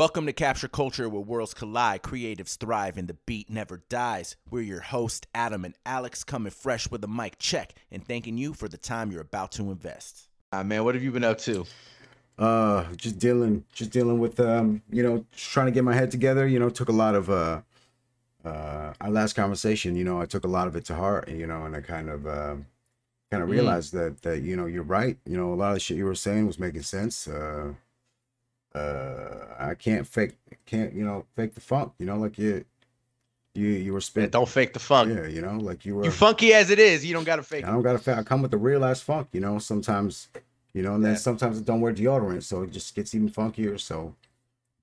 Welcome to Capture Culture, where worlds collide, creatives thrive, and the beat never dies. We're your hosts, Adam and Alex, coming fresh with a mic check and thanking you for the time you're about to invest. Ah, man, what have you been up to? Uh, just dealing, just dealing with um, you know, just trying to get my head together. You know, took a lot of uh, uh, our last conversation. You know, I took a lot of it to heart. You know, and I kind of uh, kind of Mm. realized that that you know you're right. You know, a lot of the shit you were saying was making sense. Uh, uh, I can't fake, can't you know, fake the funk. You know, like you, you, you were spent. don't fake the funk. Yeah, you know, like you were. You funky as it is, you don't gotta fake I don't gotta. fa- I come with the real ass funk, you know. Sometimes, you know, and then sometimes I don't wear deodorant, so it just gets even funkier. So,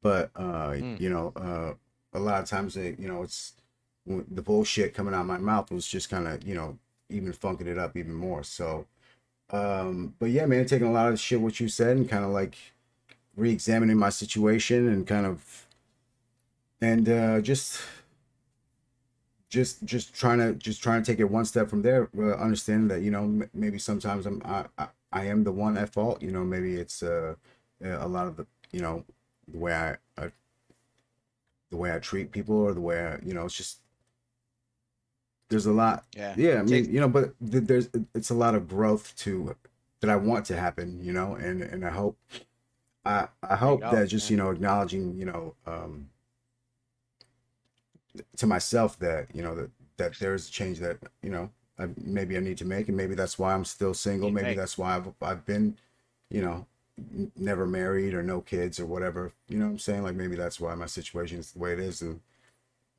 but uh, Mm. you know, uh, a lot of times, it, you know, it's the bullshit coming out of my mouth was just kind of, you know, even funking it up even more. So, um, but yeah, man, taking a lot of the shit what you said and kind of like re-examining my situation and kind of, and uh, just just just trying to just trying to take it one step from there uh, understanding that you know m- maybe sometimes i'm I, I i am the one at fault you know maybe it's uh a lot of the you know the way i, I the way i treat people or the way i you know it's just there's a lot Yeah. yeah i mean you know but th- there's it's a lot of growth to that i want to happen you know and and i hope i i hope that just you know acknowledging you know um to myself that you know that that there's a change that you know I, maybe I need to make, and maybe that's why I'm still single. Maybe that's why I've I've been, you know, n- never married or no kids or whatever. You know what I'm saying? Like maybe that's why my situation is the way it is, and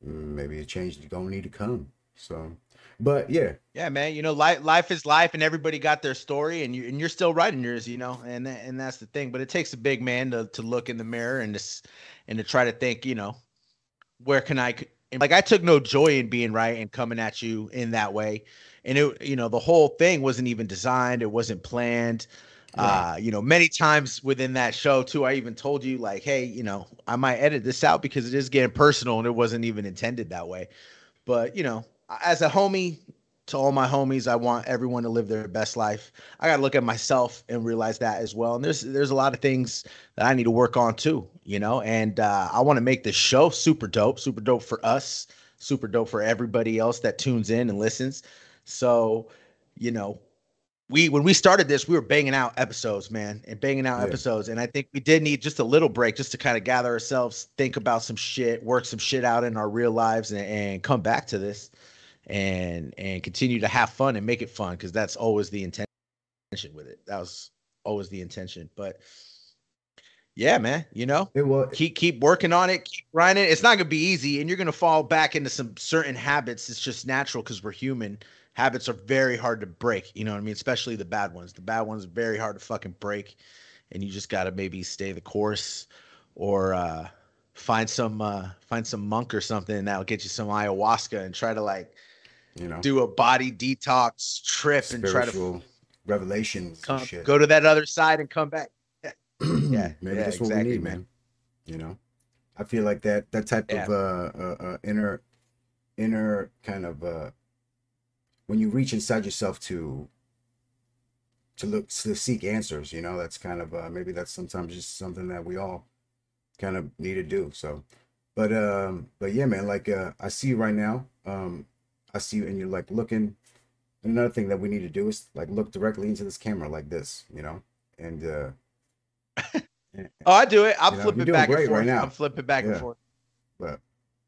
mm, maybe a change is gonna need to come. So, but yeah, Yeah, man. You know, life life is life, and everybody got their story, and you and you're still writing yours. You know, and and that's the thing. But it takes a big man to to look in the mirror and just and to try to think. You know, where can I and, Like I took no joy in being right and coming at you in that way, and it you know the whole thing wasn't even designed. It wasn't planned. Right. Uh, you know, many times within that show too, I even told you like, hey, you know, I might edit this out because it is getting personal and it wasn't even intended that way. But you know, as a homie to all my homies, I want everyone to live their best life. I gotta look at myself and realize that as well. And there's there's a lot of things that I need to work on too, you know. And uh, I want to make this show super dope, super dope for us, super dope for everybody else that tunes in and listens. So, you know, we when we started this, we were banging out episodes, man, and banging out Yeah. episodes. And I think we did need just a little break just to kind of gather ourselves, think about some shit, work some shit out in our real lives, and, and come back to this and and continue to have fun and make it fun because that's always the intention with it. That was always the intention. But yeah, man, you know, it was keep keep working on it, keep grinding. It's not gonna be easy, and you're gonna fall back into some certain habits. It's just natural because we're human. Habits are very hard to break. You know what I mean? Especially the bad ones. The bad ones are very hard to fucking break, and you just gotta maybe stay the course, or uh, find some uh, find some monk or something that'll get you some ayahuasca and try to like you know do a body detox trip and try to revelations come, go to that other side and come back. yeah, maybe yeah, that's what exactly, we need, man. man. You know, I feel like that that type Yeah. of uh, uh, uh inner inner kind of uh when you reach inside yourself to to look to seek answers. You know, that's kind of uh, maybe that's sometimes just something that we all kind of need to do. So, but um, but yeah, man, like uh, I see you right now. Um, I see you, and you're like looking. Another thing that we need to do is like look directly into this camera like this, you know, and uh Oh, I do it. I'm You know, flipping back and right forth. now. I'm flipping back and forth. but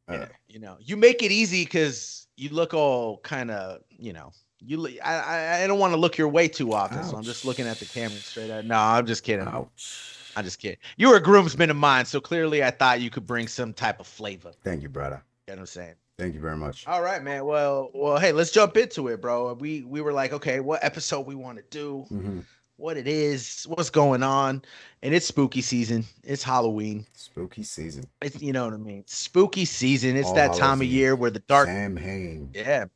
uh, Yeah, you know, you make it easy because you look all kind of, you know, you. I I, don't want to look your way too often, so I'm just looking at the camera straight at. No, I'm just kidding. ouch. I'm just kidding. You were a groomsman of mine, so clearly I thought you could bring some type of flavor. Thank you, brother. You know what I'm saying? Thank you very much. All right, man. Well, well, hey, let's jump into it, bro. We we were like, okay, what episode we want to do, hmm what it is, what's going on, and it's spooky season. It's Halloween. Spooky season. It's you know what I mean. Spooky season. It's All that Hallows time of year where the dark. Sam Hain. Yeah,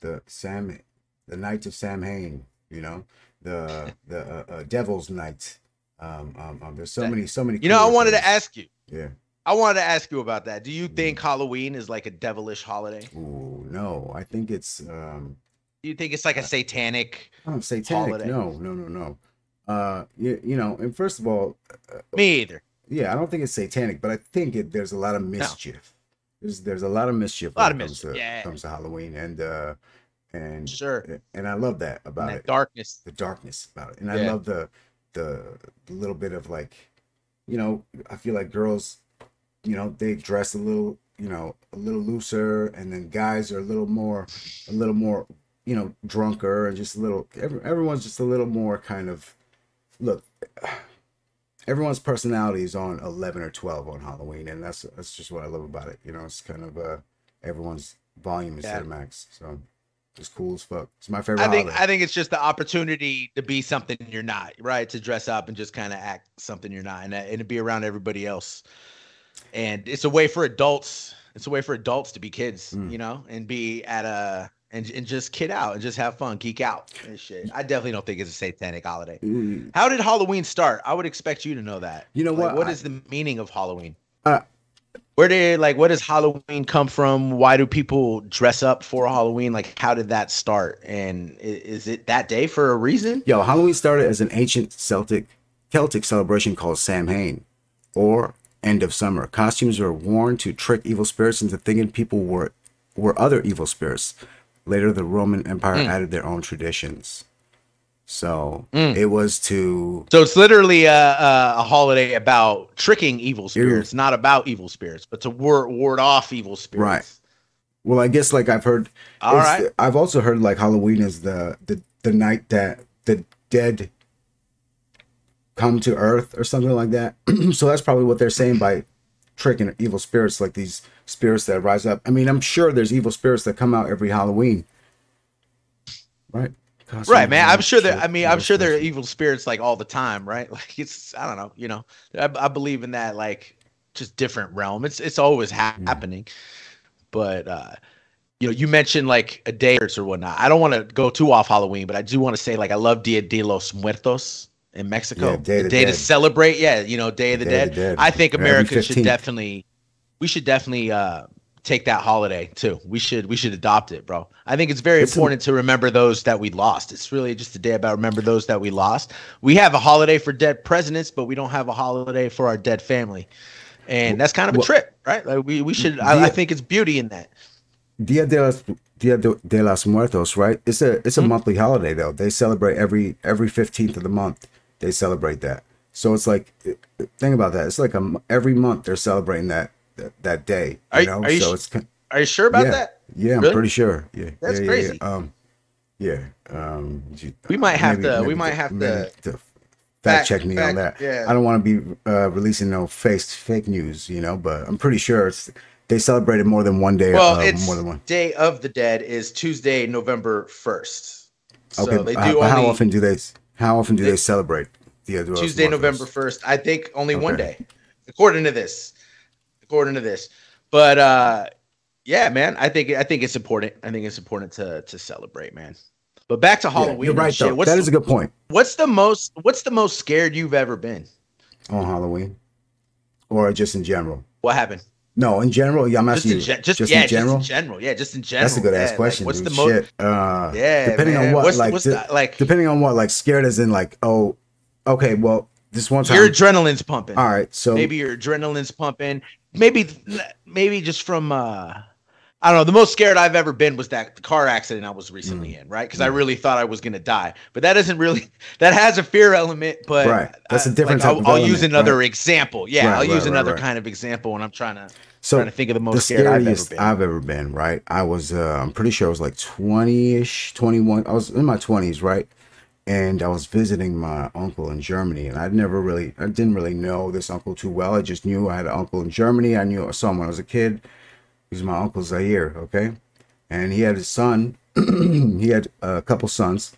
The Sam, the night of Sam Hain. You know, the the uh, uh, Devil's Night. Um, um, um, there's so That- many, so many. you know, I wanted to ask you. Yeah. I wanted to ask you about that. Do you Mm. think Halloween is like a devilish holiday? Ooh, no, I think it's um, Do you think it's like a satanic? oh, satanic. Holiday. No, no, no, no. Uh, you, you know, and first of all, Me either. yeah, I don't think it's satanic, but I think it, there's a lot of mischief. There's there's a lot of mischief. A lot when of it comes mischief, To, yeah. Comes to Halloween, and uh, and Sure. and I love that about that it. darkness. the darkness about it, and I love the the little bit of like, you know, I feel like girls, you know, they dress a little, you know, a little looser, and then guys are a little more, a little more, you know, drunker, and just a little. Every, everyone's just a little more kind of. Look, everyone's personality is on eleven or twelve on Halloween, and that's that's just what I love about it. You know, it's kind of uh everyone's volume is Yeah. to max, so it's cool as fuck. It's my favorite. I think holiday. I think it's just the opportunity to be something you're not, right? To dress up and just kind of act something you're not, and, and to be around everybody else. And it's a way for adults. It's a way for adults to be kids, Mm. you know, and be at a and and just kid out and just have fun, geek out and shit. I definitely don't think it's a satanic holiday. Mm, How did Halloween start? I would expect you to know that. You know Like, what? What I- is the meaning of Halloween? Uh, Where did like what does Halloween come from? Why do people dress up for Halloween? Like how did that start? And is it that day for a reason? Yo, Halloween started as an ancient Celtic Celtic celebration called Samhain, or end of summer. Costumes were worn to trick evil spirits into thinking people were were other evil spirits. Later, the Roman Empire Mm. added their own traditions. So Mm. it was to So it's literally a, a, a holiday about tricking evil spirits, not about evil spirits, but to ward, ward off evil spirits. Right. well, I guess like I've heard. All right. I've also heard like Halloween is the the the night that the dead come to Earth or something like that. so that's probably what they're saying by tricking evil spirits, like these spirits that rise up. I mean, I'm sure there's evil spirits that come out every Halloween, right? Right, man. I'm sure that I mean, I'm sure there are evil spirits like all the time, right? Like it's, I don't know, you know, I, I believe in that, like just different realm. It's it's always ha- Mm. happening, but uh, you know, you mentioned like a day or whatnot. I don't want to go too off Halloween, but I do want to say like I love Dia de los Muertos in Mexico. Yeah, Day the of day to celebrate, yeah, you know, Day of the, Day of Dead. the Dead. I think America should definitely, we should definitely uh take that holiday too. We should we should adopt it, bro. I think it's very It's a- important to remember those that we lost. It's really just a day about remember those that we lost. We have a holiday for dead presidents, but we don't have a holiday for our dead family. And that's kind of a Well- trip, right? Like we, we should I, I think it's beauty in that. Dia de los Dia de, los Muertos, right? It's a it's a Mm-hmm. monthly holiday though. They celebrate every every fifteenth of the month. They celebrate that. So it's like think about that. It's like a every month they're celebrating that that, that day. Are You you- know, are you so it's Are you sure about yeah, that? Yeah, I'm Really? pretty sure. Yeah, That's yeah, crazy. Yeah. Um, yeah. Um, We might have maybe- to- we might have maybe to- fact, Fact- check me on that. yeah. I don't want to be uh, releasing no fake fake news, you know, but I'm pretty sure it's they celebrated more than one day. Well, uh, it's more than one. Day of the Dead is Tuesday, November first. So Okay, they do but how often do they? How often do They- they, celebrate the other Tuesday, November first. I think only one day, according to this. According to this, but uh, yeah, man, I think I think it's important. I think it's important to to celebrate, man. But back to Halloween. you're right shit. though. What's That the, is a good point what's the most what's the most scared you've ever been? on Halloween, or just in general. What happened? No, in general. Yeah, I'm Just asking in, you. gen- just, just yeah, in general. just in general. Yeah, just in general. That's a good yeah, ass like, question. what's dude. the most? Shit. Uh, Yeah, depending man. on what, What's, like, what's the, like depending on what, like, scared as in, like, oh, okay, well, this one time. your adrenaline's pumping. all right, so maybe your adrenaline's pumping maybe maybe just from uh i don't know the most scared i've ever been was that car accident i was recently Mm. in right because i really thought i was going to die but that isn't really that has a fear element but Right. That's a different like, type I'll, I'll use another right. example yeah Right, i'll use another kind of example when i'm trying to so trying to think of the most the scared i've ever scariest been I've ever been, right? I was, uh, I'm pretty sure I was like 20 ish, 21. I was in my 20s, right? And I was visiting my uncle in Germany, and I'd never really, I didn't really know this uncle too well. I just knew I had an uncle in Germany. I knew I saw him when I was a kid. He's my uncle Zaire, okay? And he had his son, he had a couple sons,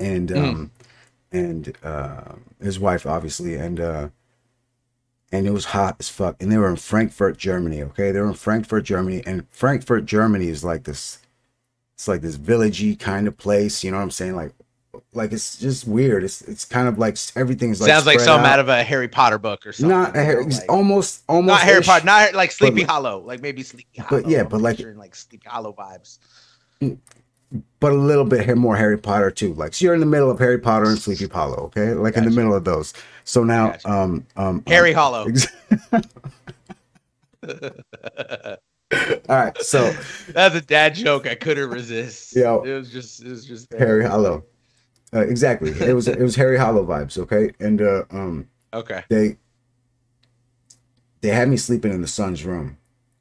and, Mm. um, and, uh, his wife, obviously, and, uh, and it was hot as fuck. And they were in Frankfurt, Germany. Okay, they were in Frankfurt, Germany, and Frankfurt, Germany is like this. It's like this villagey kind of place. You know what I'm saying? Like, like it's just weird. It's it's kind of like everything's like sounds like something out. out of a harry potter book or something not a Harry, like- almost almost not harry potter not like sleepy like- hollow like maybe sleepy hollow But yeah, I'm but like- picturing, like sleepy hollow vibes mm. But a little bit more Harry Potter too. Like so you're in the middle of Harry Potter and Sleepy Hollow, okay? Like gotcha. in the middle of those. So now, gotcha. um, um, Harry um, Hollow. All right, so that's a dad joke I couldn't resist. Yeah, it was just it was just Harry Hollow. Uh, exactly, it was it was Harry Hollow vibes. Okay, and uh, um, okay, they they had me sleeping in the son's room,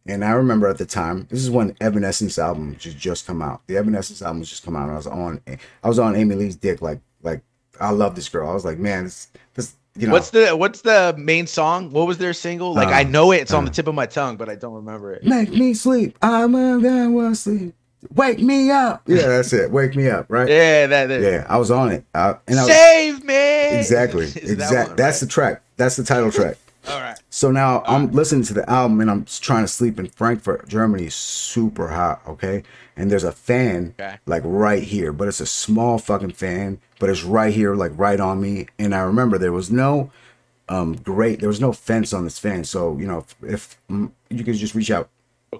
and I remember at the time this is when Evanescence album just just come out. The Evanescence album was just come out. And I was on I was on Amy Lee's dick like like I love this girl. I was like, man, this this you know, what's the what's the main song? What was their single? Like uh, I know it, it's uh, on the tip of my tongue, but I don't remember it. Make me sleep. I'm gonna sleep. Wake me up. Yeah, that's it. Wake me up, right? Yeah, that. that yeah, I was on it. I, and I was, Save me. Exactly. exactly. That that's right? the track. That's the title track. All right. So now All I'm right. listening to the album and I'm trying to sleep in Frankfurt, Germany. Super hot, okay? And there's a fan okay. like right here, but it's a small fucking fan, but it's right here, like right on me. And I remember there was no um great there was no fence on this fan so you know if, if mm, you could just reach out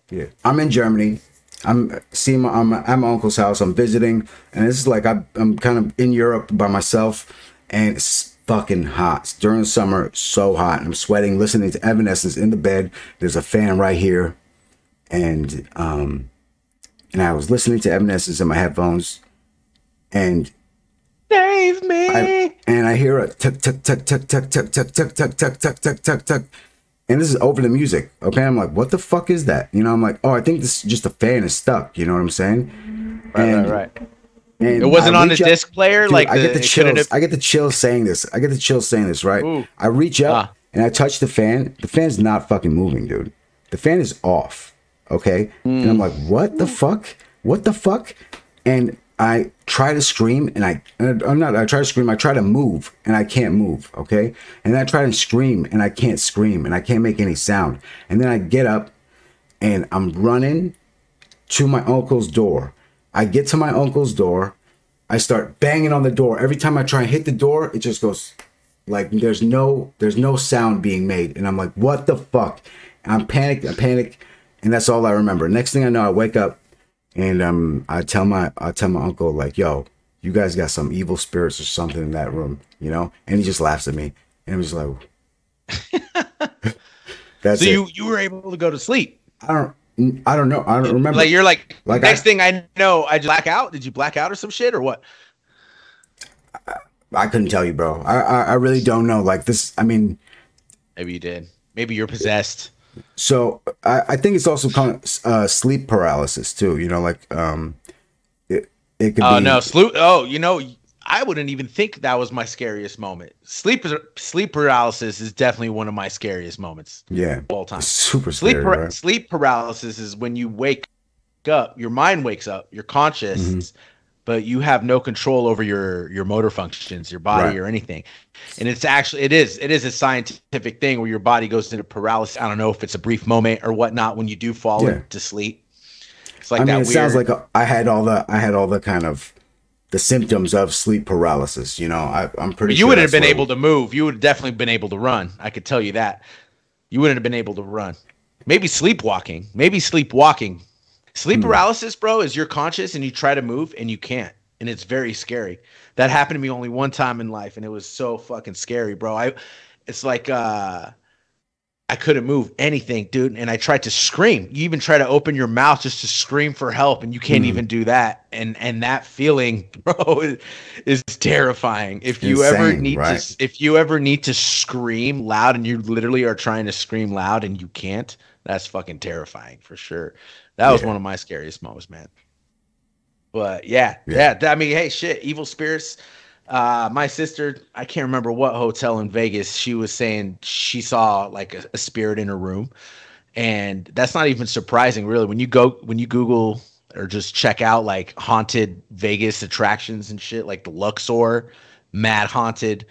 yeah i'm in germany i'm seeing my i'm at my uncle's house i'm visiting and this is like I, i'm kind of in europe by myself and it's fucking hot during the summer so hot i'm sweating listening to evanescence in the bed there's a fan right here and um and i was listening to evanescence in my headphones and Save me. I, and I hear a tuck tuck tuck tuck tuck tuck tuck tuck tuck tuck tuck tuck tuck tuck. And this is over the music. Okay. I'm like, what the fuck is that? You know, I'm like, oh, I think this is just a fan is stuck. You know what I'm saying? Right, and, right, right. And it wasn't on the up, disc player. Dude, like I get the chills. Have... I get the chills saying this. I get the chills saying this. Right. Ooh. I reach up ah. and I touch the fan. The fan's not fucking moving, dude. The fan is off. Okay. Mm. And I'm like, what the fuck? What the fuck? And I try to scream and I I'm not I try to scream I try to move and I can't move okay and I try to scream and I can't scream and I can't make any sound and then I get up and I'm running to my uncle's door I get to my uncle's door. I start banging on the door. Every time I try and hit the door it just goes like there's no there's no sound being made. And I'm like what the fuck? I'm panicked I panic and that's all I remember. Next thing I know I wake up and um, I tell my I tell my uncle like, "Yo, you guys got some evil spirits or something in that room," you know, and he just laughs at me, and he was like, "That's so it. you you were able to go to sleep." I don't I don't know. I don't remember. Like you're like, like next I, thing I know, I just black out. Did you black out or some shit or what? I, I couldn't tell you, bro. I, I I really don't know. Like this, I mean, maybe you did. Maybe you're possessed. So I, I think it's also kind of uh, sleep paralysis too. You know, like um, it it could. Oh be, no, sleep. Oh, you know, I wouldn't even think that was my scariest moment. Sleep sleep paralysis is definitely one of my scariest moments. Yeah, all time. super sleep scary, par- right? sleep paralysis is when you wake up, your mind wakes up, you're conscious, mm-hmm but you have no control over your your motor functions, your body right. or anything. And it's actually it is it is a scientific thing where your body goes into paralysis. I don't know if it's a brief moment or whatnot when you do fall yeah. into sleep. It's like I mean, it weird... sounds like I had all the I had all the kind of the symptoms of sleep paralysis. You know, I, am pretty. You sure wouldn't have been able to move. You would have definitely been able to run. I could tell you that. You wouldn't have been able to run. Maybe sleepwalking. Maybe sleepwalking Sleep hmm. paralysis, bro, is you're conscious and you try to move and you can't. And it's very scary. That happened to me only one time in life and it was so fucking scary, bro. I it's like uh I couldn't move anything, dude. And I tried to scream. You even try to open your mouth just to scream for help, and you can't mm. even do that. And and that feeling, bro, is, is terrifying. If you Insane, ever need right? to, if you ever need to scream loud, and you literally are trying to scream loud and you can't, that's fucking terrifying for sure. That was one of my scariest moments, man. But yeah, yeah, yeah. I mean, hey, shit, evil spirits. Uh, my sister, I can't remember what hotel in Vegas. She was saying she saw like a, a spirit in her room, and that's not even surprising, really. When you go, when you Google or just check out like haunted Vegas attractions and shit, like the Luxor, mad haunted,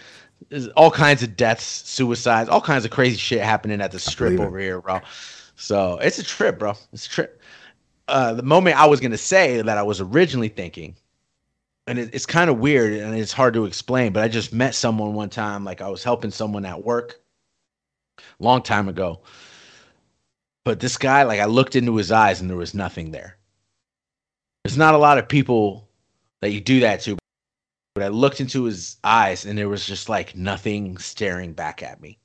There's all kinds of deaths, suicides, all kinds of crazy shit happening at the strip over here, bro. So it's a trip, bro. It's a trip. Uh, the moment I was gonna say that I was originally thinking, and it, it's kind of weird and it's hard to explain, but I just met someone one time, like I was helping someone at work, long time ago. But this guy, like I looked into his eyes and there was nothing there. There's not a lot of people that you do that to. But I looked into his eyes and there was just like nothing staring back at me.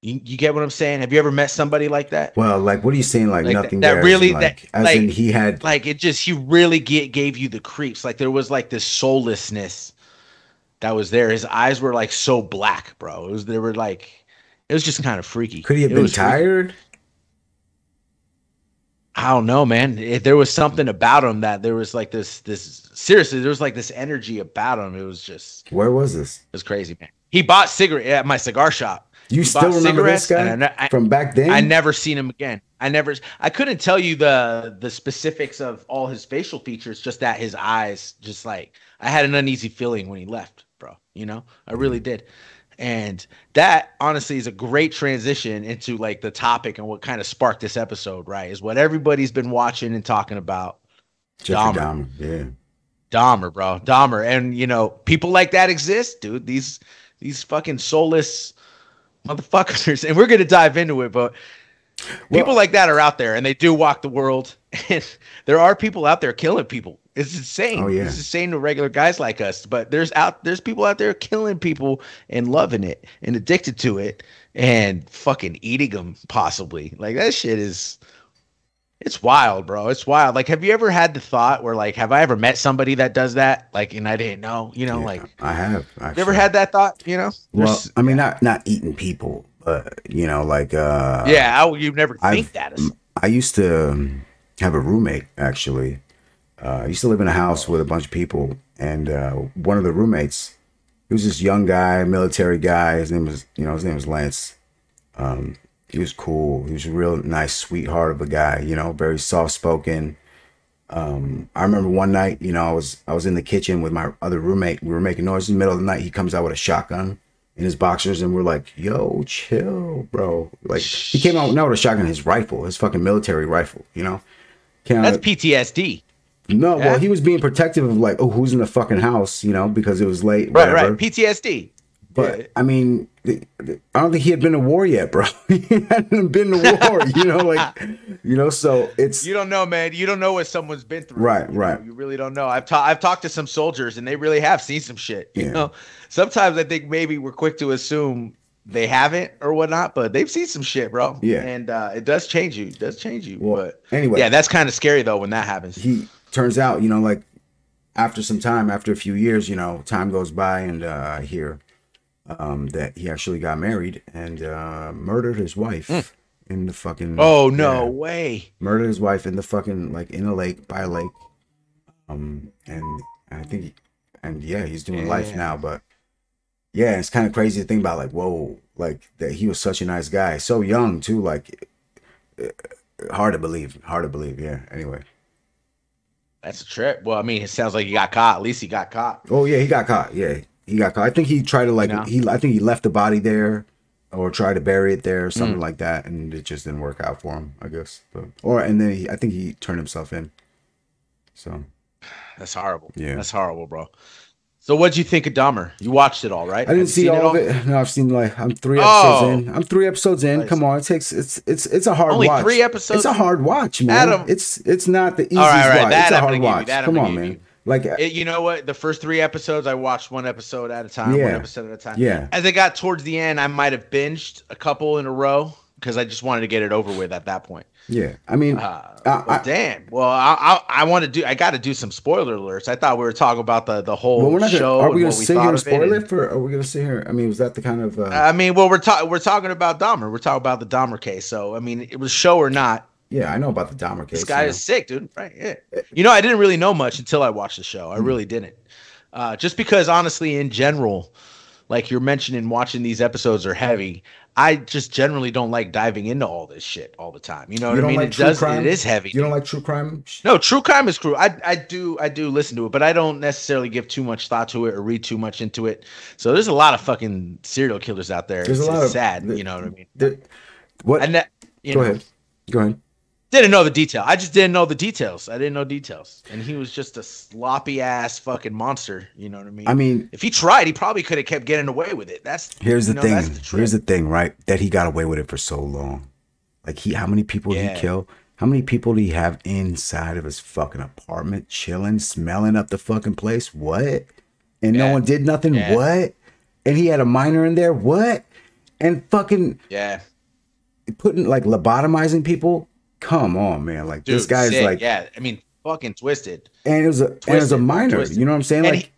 You, you get what I'm saying? Have you ever met somebody like that? Well, like, what are you saying? Like, Like, nothing that there, really- like, that- as like- in he had. Like it just he really get, gave you the creeps. Like there was like this soullessness that was there. His eyes were like so black, bro. It was they were like it was just kind of freaky. Could he have It been was freaky. tired? I don't know, man. If there was something about him that there was like this this seriously, there was like this energy about him. It was just Where was this? it was crazy, man. He bought cigarette at my cigar shop. You still remember this guy I- from back then? I never seen him again. I never I couldn't tell you the the specifics of all his facial features, just that his eyes just like I had an uneasy feeling when he left, bro. You know? I really did. And that honestly is a great transition into like the topic and what kind of sparked this episode, right? Is what everybody's been watching and talking about. Jeffrey Dahmer. Dahmer. Yeah. Dahmer, bro. Dahmer. And you know, people like that exist, dude. These these fucking soulless motherfuckers. And we're gonna dive into it, but people like that are out there and they do walk the world. And there are people out there killing people. It's insane. Oh, yeah. It's insane to regular guys like us. But there's out there's people out there killing people and loving it and addicted to it and fucking eating them possibly. Like that shit is it's wild, bro. It's wild. Like, have you ever had the thought where, like, have I ever met somebody that does that? Like, and I didn't know, you know, Yeah, like, I have. Actually. you ever had that thought, you know? Well, There's- I mean, not not eating people, but you know, like uh, yeah, I, you never I've- think that. Is, I used to um, have a roommate actually. Uh, I used to live in a house with a bunch of people, and uh, one of the roommates, he was this young guy, military guy. His name was, you know, his name was Lance. Um, he was cool. He was a real nice, sweetheart of a guy. You know, very soft spoken. Um, I remember one night, you know, I was I was in the kitchen with my other roommate. We were making noise in the middle of the night. He comes out with a shotgun in his boxers, and we're like, "Yo, chill, bro!" Like he came out now with a shotgun, his rifle, his fucking military rifle. You know, Came out- that's PTSD. no, Yeah. well, he was being protective of like, oh, who's in the fucking house? You know, because it was late. Right, whatever. right. PTSD. But Yeah. I mean, I don't think he had been to war yet, bro. he hadn't been to war, you know, like, you know. So it's You don't know, man. You don't know what someone's been through. Right, you know? right. You really don't know. I've ta- I've talked to some soldiers, and they really have seen some shit. You Yeah. know, sometimes I think maybe we're quick to assume they haven't or whatnot, but they've seen some shit, bro. Yeah. and uh, it does change you. It does change you. Well, but anyway. yeah, that's kind of scary though when that happens. he turns out, you know, like after some time, after a few years, you know, time goes by, and uh, hear um, that he actually got married and uh, murdered his wife in the fucking. Oh no yeah. way! murdered his wife in the fucking like in a lake by a lake um and i think and yeah he's doing life now but yeah it's kind of crazy to think about like whoa like that he was such a nice guy so young too like uh, hard to believe hard to believe yeah anyway That's a trip. Well, I mean, it sounds like he got caught. At least he got caught. oh yeah he got caught yeah he got caught i think he tried to like know? he i think he left the body there or tried to bury it there or Mm. something like that and it just didn't work out for him i guess but, or and then he, i think he turned himself in so That's horrible. Yeah. that's horrible, bro. So, what'd you think of Dahmer? You watched it all, right? I didn't see all of it. No, I've seen like I'm three episodes Oh. in. I'm three episodes in. Nice. Come on, it takes it's it's it's a hard Only watch. three episodes? It's a hard watch, man. Adam- It's it's not the easiest All right, all right, watch. that It's a I'm hard you, watch. Come on, man. you. Like It, you know what? The first three episodes, I watched one episode at a time, one episode at a time. Yeah. As it got towards the end, I might have binged a couple in a row because I just wanted to get it over with at that point. yeah, I mean, Uh, I- but damn. Well, I I, I want to do. I got to do some spoiler alerts. I thought we were talking about the the whole well, we're not gonna. show. Are we gonna what sit here and spoil it for? Are we gonna sit here? I mean, was that the kind of? Uh, I mean, well, we're talking we're talking about Dahmer. We're talking about the Dahmer case. So, I mean, it was show or not. Yeah, I know about the Dahmer case. This guy you is sick, dude. Right? Yeah. Uh, uh, you know, I didn't really know much until I watched the show. I hmm. really didn't. Uh, just because, honestly, in general, like you're mentioning, watching these episodes are heavy. I just generally don't like diving into all this shit all the time. You know know. You what I mean? like it true does. crime. It is heavy. You don't like true crime? No, true crime is true. I I do I do listen to it, but I don't necessarily give too much thought to it or read too much into it. So there's a lot of fucking serial killers out there. There's a it's, lot it's of- sad. the- you know what I mean? There- what? And that you Go know, ahead. Go ahead. Didn't know the detail. I just didn't know the details. I didn't know details, and he was just a sloppy ass fucking monster. You know what I mean? I mean, if he tried, he probably could have kept getting away with it. That's Here's the know, thing. the Here's the thing, right? That he got away with it for so long. Like he, how many people Yeah. he killed? How many people do he have inside of his fucking apartment, chilling, smelling up the fucking place? What? And no one did nothing? Yeah. What? And he had a minor in there? What? And fucking Yeah, putting like lobotomizing people? Come on, man. Like dude, this guy's sick. like yeah. I mean, fucking twisted. and it was a and it was a minor. twisted. You know what I'm saying? And like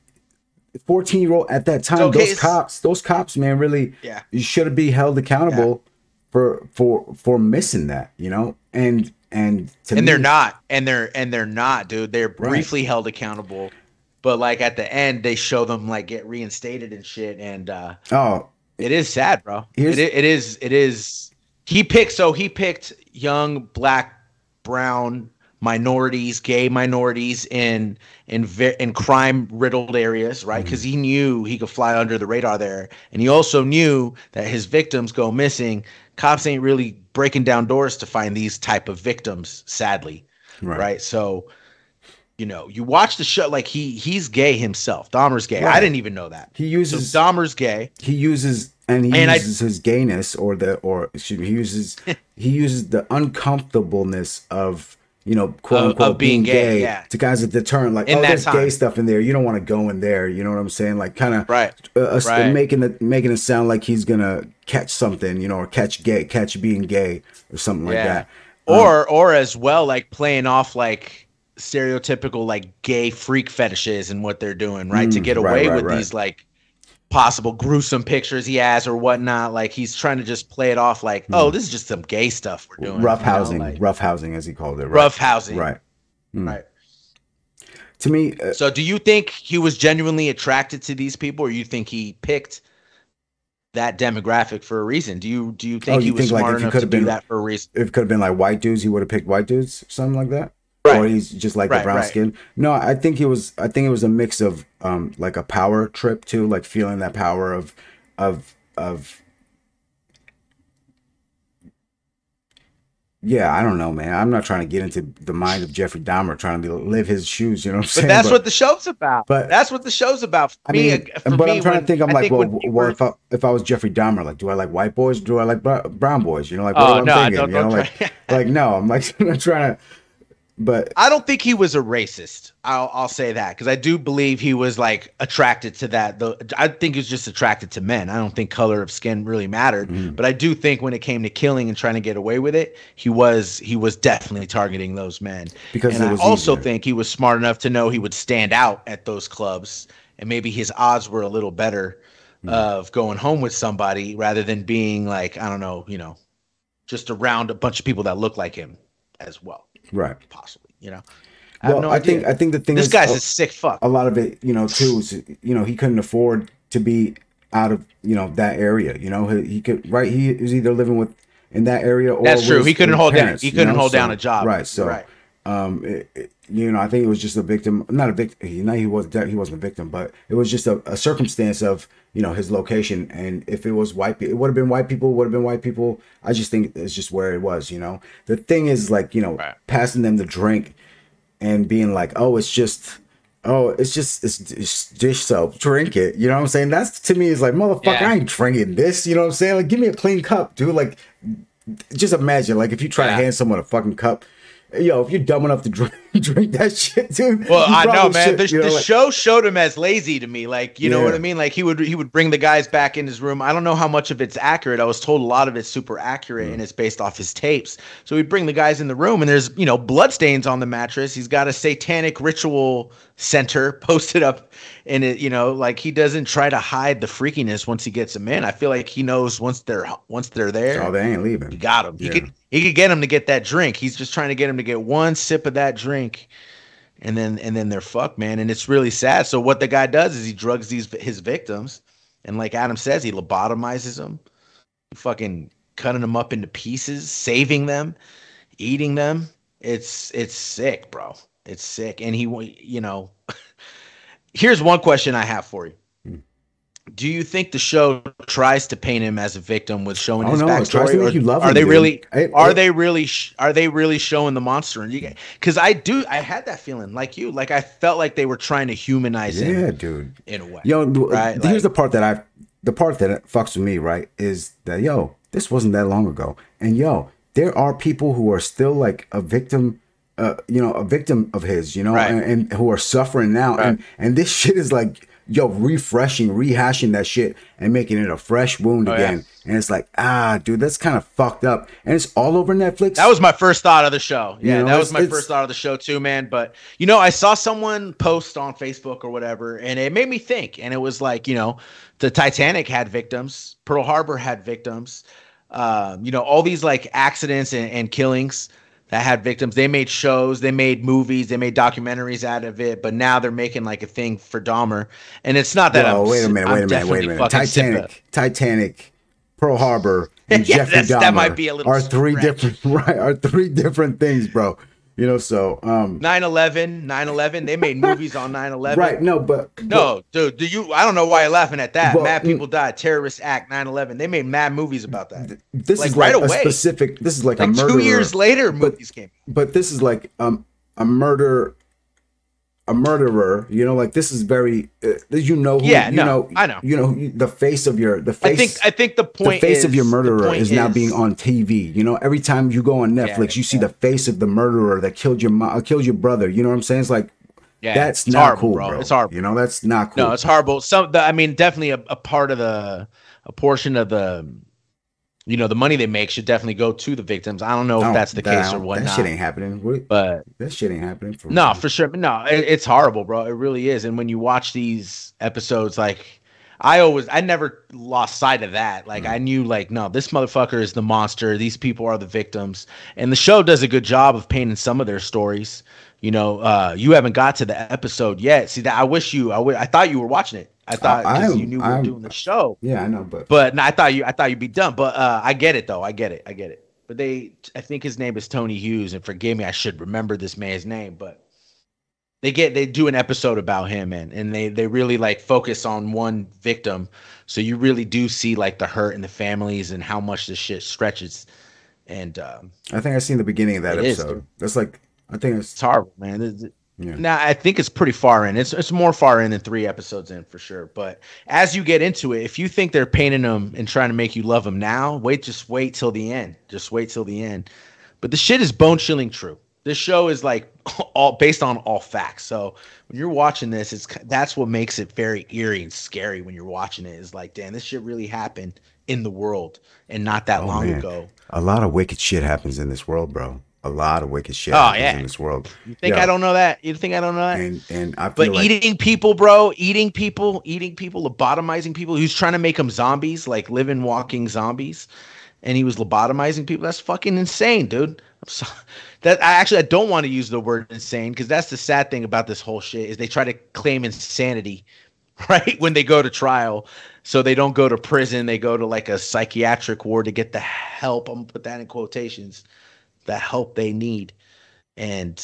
14 year old at that time, okay, those cops, those cops, man, really Yeah. you should be held accountable for for for missing that, you know? And and to and they're not and they're and they're not dude they're Right. briefly held accountable but like at the end they show them like get reinstated and shit and uh Oh, it is sad bro it, it is it is he picked so he picked young black brown minorities gay minorities in in in crime riddled areas right mm-hmm. because he knew he could fly under the radar there and he also knew that his victims go missing cops ain't really breaking down doors to find these type of victims sadly right. right? So, you know, you watch the show like he he's gay himself. Dahmer's gay. I didn't even know that. He So uses Dahmer's gay. he uses and he And I- uses his gayness or the or excuse me, he uses he uses the uncomfortableness of you know quote Of- unquote of being gay, yeah. to guys a deterrent like In oh there's time. gay stuff in there you don't want to go in there you know what I'm saying like kind of Right. uh, us- Right. making it making it sound like he's gonna catch something you know or catch gay catch being gay or something like Yeah. that Um, Or or as well, like playing off like stereotypical like gay freak fetishes and what they're doing, right? to Mm, get right, away right, with right. these like possible gruesome pictures he has or whatnot. Like he's trying to just play it off like, oh, this is just some gay stuff we're doing. Mm. rough you know, housing like, rough housing as he called it right rough housing. right Mm. Right. to me uh, So do you think he was genuinely attracted to these people or you think he picked that demographic for a reason? Do you do you think Oh, he was think, like, smart he enough to could've do that for a reason? if it could have been like white dudes, he would have picked white dudes, something like that. Right. Or he's just like the brown right. skin. No, I think it was. I think it was a mix of um like a power trip too, like feeling that power of of of. Yeah, I don't know, man. I'm not trying to get into the mind of Jeffrey Dahmer, trying to be, live his shoes. You know what I'm But saying? that's what the show's about. but- that's what the show's about. For I mean, uh, for but me, I'm trying when- to think. I'm I like, think well, well, if I if I was Jeffrey Dahmer, like, do I like white boys? Do I like brown boys? You know, like, what Oh, am no, I thinking? you know, like, like, no, I'm like, I'm trying to, but I don't think he was a racist. I'll I'll say that because I do believe he was like attracted to that. The I think he was just attracted to men. I don't think color of skin really mattered. Mhm. But I do think when it came to killing and trying to get away with it, he was he was definitely targeting those men. because and it I also easier. think he was smart enough to know he would stand out at those clubs, and maybe his odds were a little better Hmm. of going home with somebody rather than being like I don't know, you know, just around a bunch of people that look like him as well, right. possibly. You know, I Well, no I think I think the thing this is guy's a, a sick fuck. a lot of it, you know, too is you know he couldn't afford to be out of you know that area. You know, he, he could right. He is either living with in that area or That's true. He couldn't hold down- he couldn't know? hold So- down a job. Right. So, Right. um, it, it- you know, I think it was just a victim. Not a victim. He, not he was he wasn't a victim, but it was just a, a circumstance of you know his location. And if it was white, people, it would have been white people. Would have been white people. I just think it's just where it was. You know, the thing is like you know Right. passing them the drink and being like, oh, it's just. Oh, it's just it's, it's dish soap. Drink it. You know what I'm saying? That's to me is like motherfucker. Yeah. I ain't drinking this. You know what I'm saying? Like, give me a clean cup, dude. Like, just imagine, like, if you try Yeah. to hand someone a fucking cup, yo, if you're dumb enough to drink, drink that shit, dude. Well, I know, man. should, the you know, the like- show showed him as lazy to me. Like, you know what I mean? Like he would he would bring the guys back in his room. I don't know how much of it's accurate. I was told a lot of it's super accurate Mm. and it's based off his tapes. So he'd bring the guys in the room and there's, you know, bloodstains on the mattress. He's got a satanic ritual center posted up and it, you know, like he doesn't try to hide the freakiness once he gets them in. I feel like he knows once they're once they're there. oh, they ain't He leaving. got him. He could he could get him to get that drink. He's just trying to get him to get one sip of that drink, and then and then they're fucked, man. And it's really sad. So what the guy does is he drugs these his victims, and like Adam says, he lobotomizes them, fucking cutting them up into pieces, saving them, eating them. It's it's sick, bro. It's sick. And he, you know, here's one question I have for you. Do you think the show tries to paint him as a victim with showing Oh his tries backstory? to or make you love are him, they dude. really? Are it- they really? Sh- are they really showing the monster? And you, because I do, I had that feeling, like you, like I felt like they were trying to humanize him Yeah, dude. in a way. Yo, Right, here's like- the part that I, the part that fucks with me, right, is that yo, this wasn't that long ago, and yo, there are people who are still like a victim uh, you know, a victim of his, you know, Right. and, and who are suffering now. Right. And and this shit is like, yo, refreshing, rehashing that shit and making it a fresh wound Oh, yeah. again. And it's like, ah, dude, that's kind of fucked up. And it's all over Netflix. That was my first thought of the show. You Yeah, know, that was my first thought of the show too, man. But you know, I saw someone post on Facebook or whatever, and it made me think. And it was like, you know, the Titanic had victims, Pearl Harbor had victims, um, you know, all these like accidents and, and killings that had victims. They made shows, they made movies, they made documentaries out of it. But now they're making like a thing for Dahmer, and it's not that. I'm, wait a minute, I'm wait a minute, wait a minute. fucking sick of- Titanic, Titanic, Pearl Harbor, and Yeah, Jeffrey Dahmer that might be a little are three stretch. different right are three different things, bro. You know, so um 9/11, 9/11. They made movies on 9/11. right, no, but No, dude, do you? I don't know why you're laughing at that. Well, mad people died. Terrorist act 9/11. They made mad movies about that. this like, is like right a away. specific this is like, Like a murderer. two years later, movies came. but this is like um a murder a murderer you know like this is very uh, you know who, Yeah, you no, know I know. you know the face of your the I face think. I think the point, the face of your murderer point is now being on TV. You know, every time you go on Netflix, you see yeah. the face of the murderer that killed your mom, killed your brother. You know what I'm saying? It's like Yeah, that's not horrible, cool, bro. bro. It's horrible. You know, that's not cool. No, it's horrible. Some, the, I mean, definitely a, a part of the, a portion of the, you know, the money they make should definitely go to the victims. I don't know if don't- that's the that- case or That shit ain't happening. What- but that shit ain't happening. For No, for sure. No, it, it's horrible, bro. It really is. And when you watch these episodes, like I always, I never lost sight of that. Like I knew, like, no, this motherfucker is the monster. These people are the victims, and the show does a good job of painting some of their stories. You know, uh, you haven't got to the episode yet. See that? I wish you. I w- I thought you were watching it. I thought I you knew we were doing the show. Yeah, I know, but But no, I thought you. I thought you'd be done. But uh, I get it though. I get it. I get it. But they, I think his name is Tony Hughes, and forgive me, I should remember this man's name. But they get they do an episode about him, and and they they really like focus on one victim, so you really do see like the hurt in the families and how much this shit stretches, and um, I think I seen the beginning of that episode. dude. That's like I think it's it's horrible, man. It's- yeah. Now I think it's pretty far in. It's it's more far in than three episodes in for sure. But as you get into it, if you think they're painting them and trying to make you love them now, wait, just wait till the end. Just wait till the end. But the shit is bone chilling true. This show is like all based on all facts. So when you're watching this, it's that's what makes it very eerie and scary when you're watching it. Is like, damn, this shit really happened in the world and not that Oh, long man. ago. A lot of wicked shit happens in this world, bro. A lot of wicked shit Oh, yeah. in this world. You think Yeah. I don't know that? You think I don't know that? And and I But like eating people, bro, eating people, eating people, lobotomizing people. He was trying to make them zombies, like living, walking zombies, and he was lobotomizing people. That's fucking insane, dude. I'm sorry. That I actually I don't want to use the word insane because that's the sad thing about this whole shit is they try to claim insanity, right? When they go to trial, so they don't go to prison, they go to like a psychiatric ward to get the help. I'm gonna put that in quotations, the help they need, and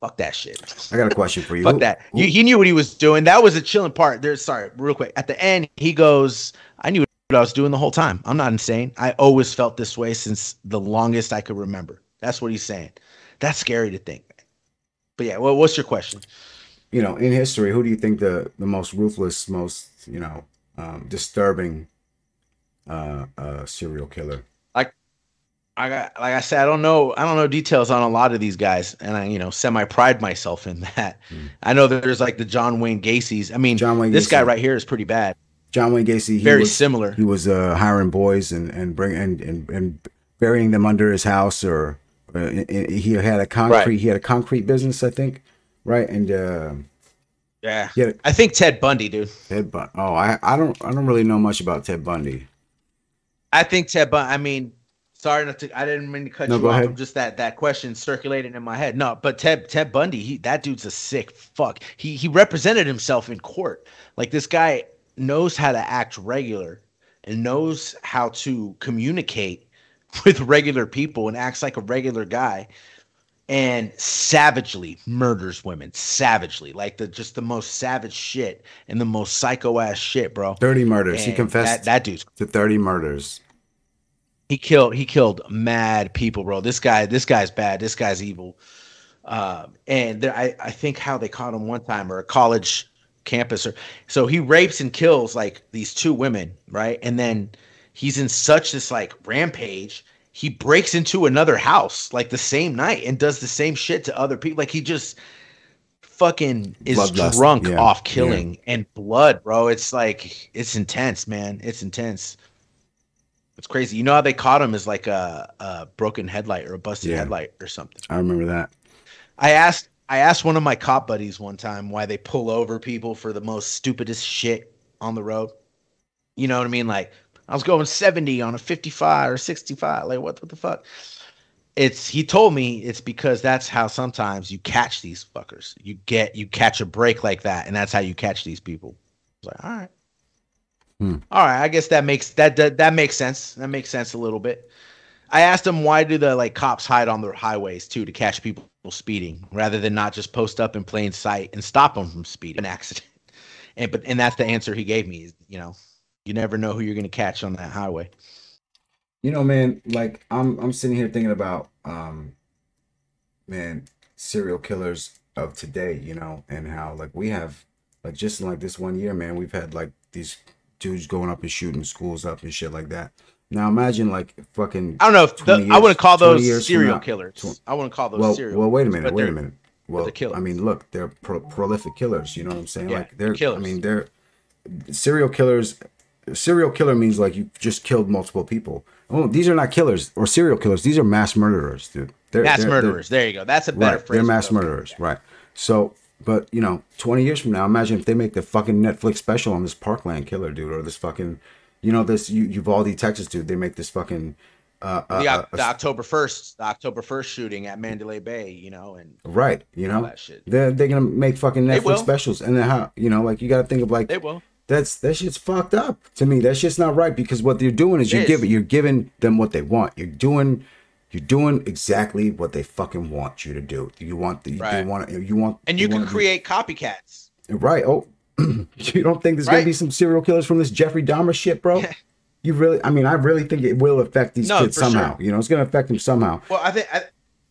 fuck that shit. I got a question for you. Fuck that. who- You, he knew what he was doing. That was a chilling part. There's sorry, real quick. At the end, he goes, I knew what I was doing the whole time. I'm not insane. I always felt this way since the longest I could remember. That's what he's saying. That's scary to think. But yeah, well, what's your question? you know, in history, who do you think the the most ruthless, most you know, um, disturbing uh, uh, serial killer? I got, like I said, I don't know. I don't know details on a lot of these guys, and I, you know, semi pride myself in that. Mm. I know that there's like the John Wayne Gacy's. I mean, John Wayne this guy right here is pretty bad. John Wayne Gacy. He Very was, similar. He was uh, hiring boys and and bring and, and and burying them under his house, or uh, he had a concrete. Right. He had a concrete business, I think, right? And uh, Yeah, yeah, I think Ted Bundy, dude. Ted Bundy. Oh, I I don't I don't really know much about Ted Bundy. I think Ted Bundy. I mean, sorry not to. I didn't mean to cut No, you off. I'm just that that question circulating in my head. No, but Ted Ted Bundy, he that dude's a sick fuck. He he represented himself in court. Like this guy knows how to act regular and knows how to communicate with regular people and acts like a regular guy and savagely murders women savagely like the just the most savage shit and the most psycho ass shit bro Thirty murders. he confessed that, that dude's to thirty murders. He killed he killed mad people bro this guy this guy's bad this guy's evil um and there, I, I think how they caught him one time or a college campus or so he rapes and kills like these two women right and then he's in such this like rampage. He breaks into another house like the same night and does the same shit to other people. Like he just fucking is drunk yeah, off killing and blood, bro. It's like it's intense, man. It's intense. It's crazy. You know how they caught him as like a, a broken headlight or a busted Yeah. headlight or something. I remember that. I asked I asked one of my cop buddies one time why they pull over people for the most stupidest shit on the road. You know what I mean? Like I was going 70 on a 55 or 65. Like what, what the fuck? It's he told me it's because that's how sometimes you catch these fuckers. You get you catch a break like that, and that's how you catch these people. I was like, all right. Hmm. All right, I guess that makes that, that that makes sense. That makes sense a little bit. I asked him why do the like cops hide on the highways too to catch people speeding rather than not just post up in plain sight and stop them from speeding an accident. And but and that's the answer he gave me. You know, you never know who you're gonna catch on that highway. You know, man, like I'm I'm sitting here thinking about um man, serial killers of today, you know, and how like we have like just in like this one year, man, we've had like these dudes going up and shooting schools up and shit like that. Now imagine like fucking I don't know if the, 20 I wouldn't call those serial killers. I wouldn't call those well, serial. well, wait a minute, wait a minute. Well, they're. I mean, look, they're pro- prolific killers. You know what I'm saying? Yeah, like they're killers. I mean, they're serial killers. Serial killer means like you just killed multiple people. Oh, these are not killers or serial killers. These are mass murderers, dude. They're, Mass they're- they're- murderers. There you go. That's a better right, phrase. they're mass murderers, right? So, but you know, 20 years from now, imagine if they make the fucking Netflix special on this Parkland killer, dude, or this fucking, you know, this U- Uvalde, Texas, dude. They make this fucking. Uh, uh, The, uh, the October first, the October first shooting at Mandalay Bay, you know, and Right, you know, that shit. they're they're gonna make fucking Netflix specials, and then how you know, like you got to think of like they will. that's that shit's fucked up to me. That shit's not right because what you're doing is It you're is. giving you're giving them what they want. You're doing you're doing exactly what they fucking want you to do. You want the Right. you want you want And you can wanna be- create copycats. right. Oh, you don't think there's gonna be some serial killers from this Jeffrey Dahmer shit, bro? you really? I mean, I really think it will affect these No, kids somehow. sure. You know, it's gonna affect them somehow. Well, I think I,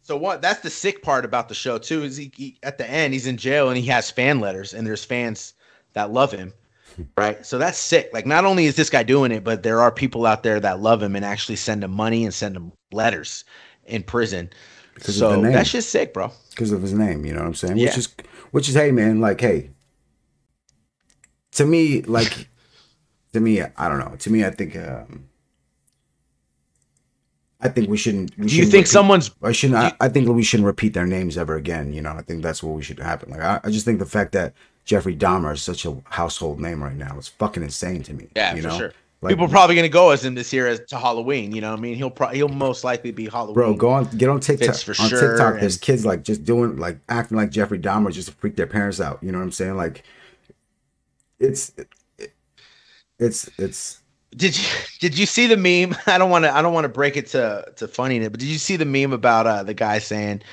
so. What that's the sick part about the show too is he, he at the end he's in jail and he has fan letters and there's fans that love him, right? So that's sick. Like not only is this guy doing it, but there are people out there that love him and actually send him money and send him letters in prison. Because of the So name. that's just sick, bro. because of his name. You know what I'm saying? Yeah. Which is, which is, hey man, like, hey, to me, like, to me, I don't know. To me, I think, um, I think we shouldn't. We Do you shouldn't think repeat- someone's I shouldn't. I, I think we shouldn't repeat their names ever again. You know, I think that's what we should happen. Like, I, I just think the fact that Jeffrey Dahmer is such a household name right now is fucking insane to me. yeah you for know? sure. Like, People are probably gonna go as him this year as to Halloween. You know, what I mean, he'll he'll most likely be Halloween. Bro, go on, get on TikTok. For on sure, TikTok, there's kids like just doing like acting like Jeffrey Dahmer just to freak their parents out. You know what I'm saying? Like, it's, it, it's, it's. Did you did you see the meme? I don't want to I don't want to break it to to funniness, but did you see the meme about uh, the guy saying,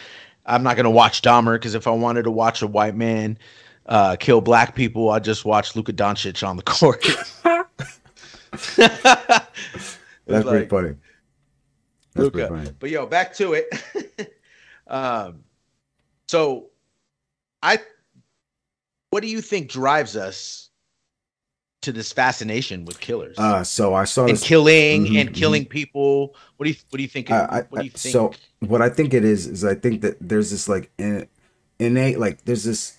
"I'm not gonna watch Dahmer because if I wanted to watch a white man uh, kill black people, I'd just watch Luka Doncic on the court." That's pretty funny. That's Luka. pretty funny. But yo, back to it. um, so, I, what do you think drives us to this fascination with killers Uh, so I saw and this. killing Mhm, and killing people? What do you What do you think? I, I, what do you think? so what I think it is is I think that there's this like in, innate like there's this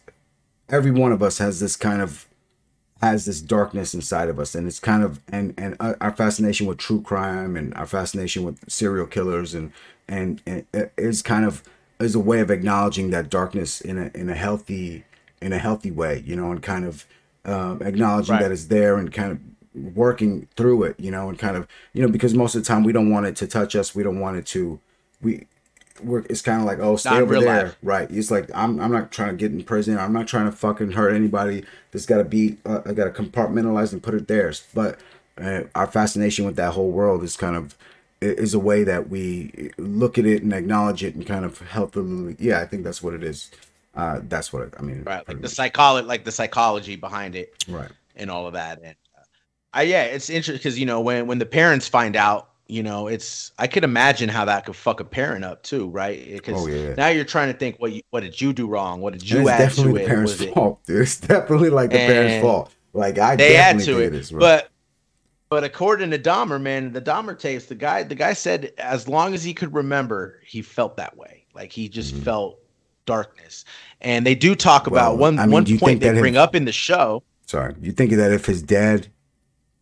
every one of us has this kind of has this darkness inside of us and it's kind of and and our our fascination with true crime and our fascination with serial killers and and, and it is kind of is a way of acknowledging that darkness in a in a healthy in a healthy way you know and kind of um, acknowledging Right. that it's there and kind of working through it you know and kind of you know because most of the time we don't want it to touch us we don't want it to we we're it's kind of like oh stay Not over there life. right it's like i'm i'm not trying to get in prison i'm not trying to fucking hurt anybody this got to be uh, i got to compartmentalize and put it there but uh, our fascination with that whole world is kind of is a way that we look at it and acknowledge it and kind of healthily yeah i think that's what it is uh that's what it, i mean right, like the psychology, like the psychology behind it. right and all of that. And uh, I yeah, it's interesting because you know when when the parents find out, you know, it's I could imagine how that could fuck a parent up too, right? Because Oh, yeah. now you're trying to think what you, what did you do wrong? What did you it's add definitely to the it? parents Was it fault dude it's definitely like the parents fault like i they add definitely to it, it is bro. but But according to Dahmer, man, the Dahmer tapes, the guy, the guy said as long as he could remember, he felt that way. Like he just Mhm. felt darkness. And they do talk about one I mean, one point they bring up in the show. Sorry, you think that if his dad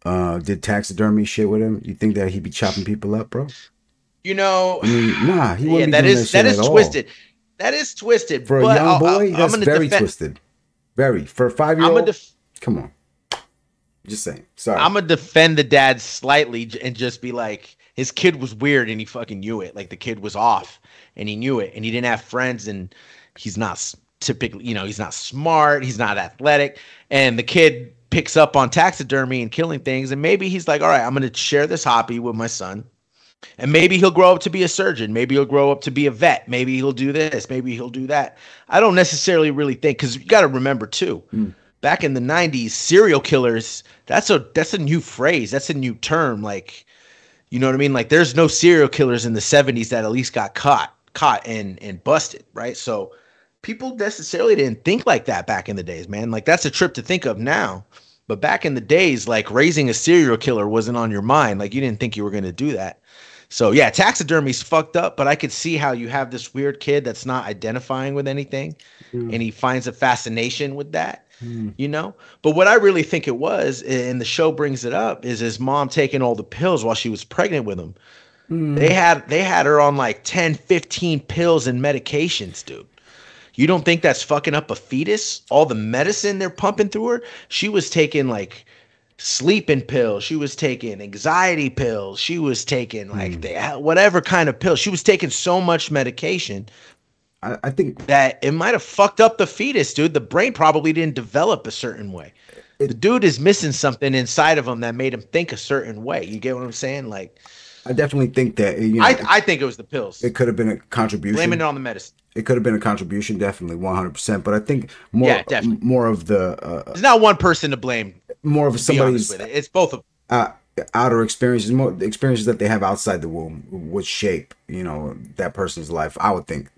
uh did taxidermy shit with him, you think that he'd be chopping people up, bro? You know, I mean, nah, he yeah, wouldn't that be doing is that that is at all. twisted. That is twisted. For a but young I'll- boy, I'll- that's very defend- twisted. Very for a five year old. def- Come on, just saying. Sorry. I'm gonna defend the dad slightly and just be like, his kid was weird and he fucking knew it. Like the kid was off and he knew it and he didn't have friends and he's not typically, you know, he's not smart, he's not athletic, and the kid picks up on taxidermy and killing things and maybe he's like, all right, I'm gonna share this hobby with my son. And maybe he'll grow up to be a surgeon. Maybe he'll grow up to be a vet. Maybe he'll do this. Maybe he'll do that. I don't necessarily really think because you got to remember too, Mm. back in the '90s, serial killers. That's a that's a new phrase. That's a new term. Like, you know what I mean? Like, there's no serial killers in the '70s that at least got caught, caught and and busted, right? So, people necessarily didn't think like that back in the days, man. Like, that's a trip to think of now. But back in the days, like raising a serial killer wasn't on your mind. Like, you didn't think you were going to do that. So yeah, taxidermy's fucked up, but I could see how you have this weird kid that's not identifying with anything, Mm. and he finds a fascination with that, Mm. you know. But what I really think it was, and the show brings it up, is his mom taking all the pills while she was pregnant with him. Mm. They had they had her on like 10, 15 pills and medications, dude. You don't think that's fucking up a fetus? All the medicine they're pumping through her? She was taking like sleeping pills. She was taking anxiety pills. She was taking like Hmm. the whatever kind of pill. She was taking so much medication I, I think that it might have fucked up the fetus, dude. The brain probably didn't develop a certain way. It- the dude is missing something inside of him that made him think a certain way. You get what I'm saying? Like, I definitely think that you know I I think it was the pills. it could have been a contribution. Blaming it on the medicine. It could have been a contribution, definitely, one hundred percent. But I think more, Yeah, definitely. more of the, uh, There's not one person to blame. more of somebody's it, it's both of. uh, outer experiences, more the experiences that they have outside the womb would shape, you know, that person's life. I would think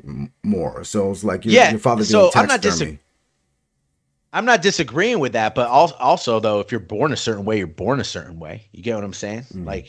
more. So it's like your, Yeah, your father so I'm not taxidermy. I'm not disagreeing with that, but al- also though, if you're born a certain way, you're born a certain way. You get what I'm saying? Mhm. Like,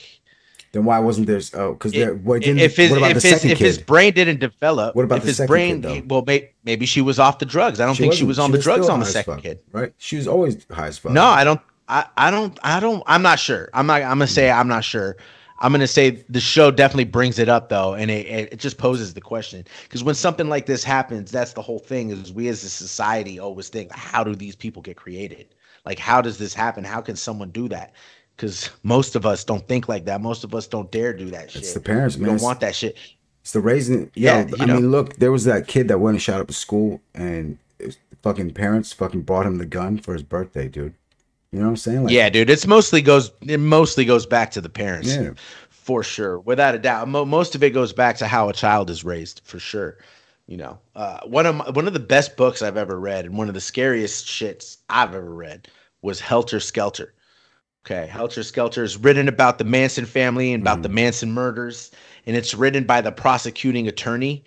then why wasn't there? Oh, because there. What, didn't, if his what about if the his second if his brain didn't develop, What about if the his second brain? kid, well, may, maybe she was off the drugs. I don't think she was on the drugs on the second fuck, kid. right? She was always high as fuck. No, I don't. I, I don't. I don't. I'm not sure. I'm not. I'm gonna say I'm not sure. I'm gonna say the show definitely brings it up though, and it, it just poses the question because when something like this happens, that's the whole thing. Is we as a society always think, how do these people get created? Like, how does this happen? How can someone do that? Because most of us don't think like that. Most of us don't dare do that shit. It's the parents, we man. don't want that shit. It's the raising. Yeah, I know. mean, look, there was that kid that went and shot up a school, and his fucking parents fucking bought him the gun for his birthday, dude. You know what I'm saying? Like, yeah, dude. It's mostly goes. It mostly goes back to the parents. yeah. for sure without a doubt Mo- most of it goes back to how a child is raised for sure you know uh, one of my, one of the best books i've ever read and one of the scariest shits i've ever read was helter skelter okay helter skelter is written about the manson family and about the mm-hmm. manson murders and it's written by the prosecuting attorney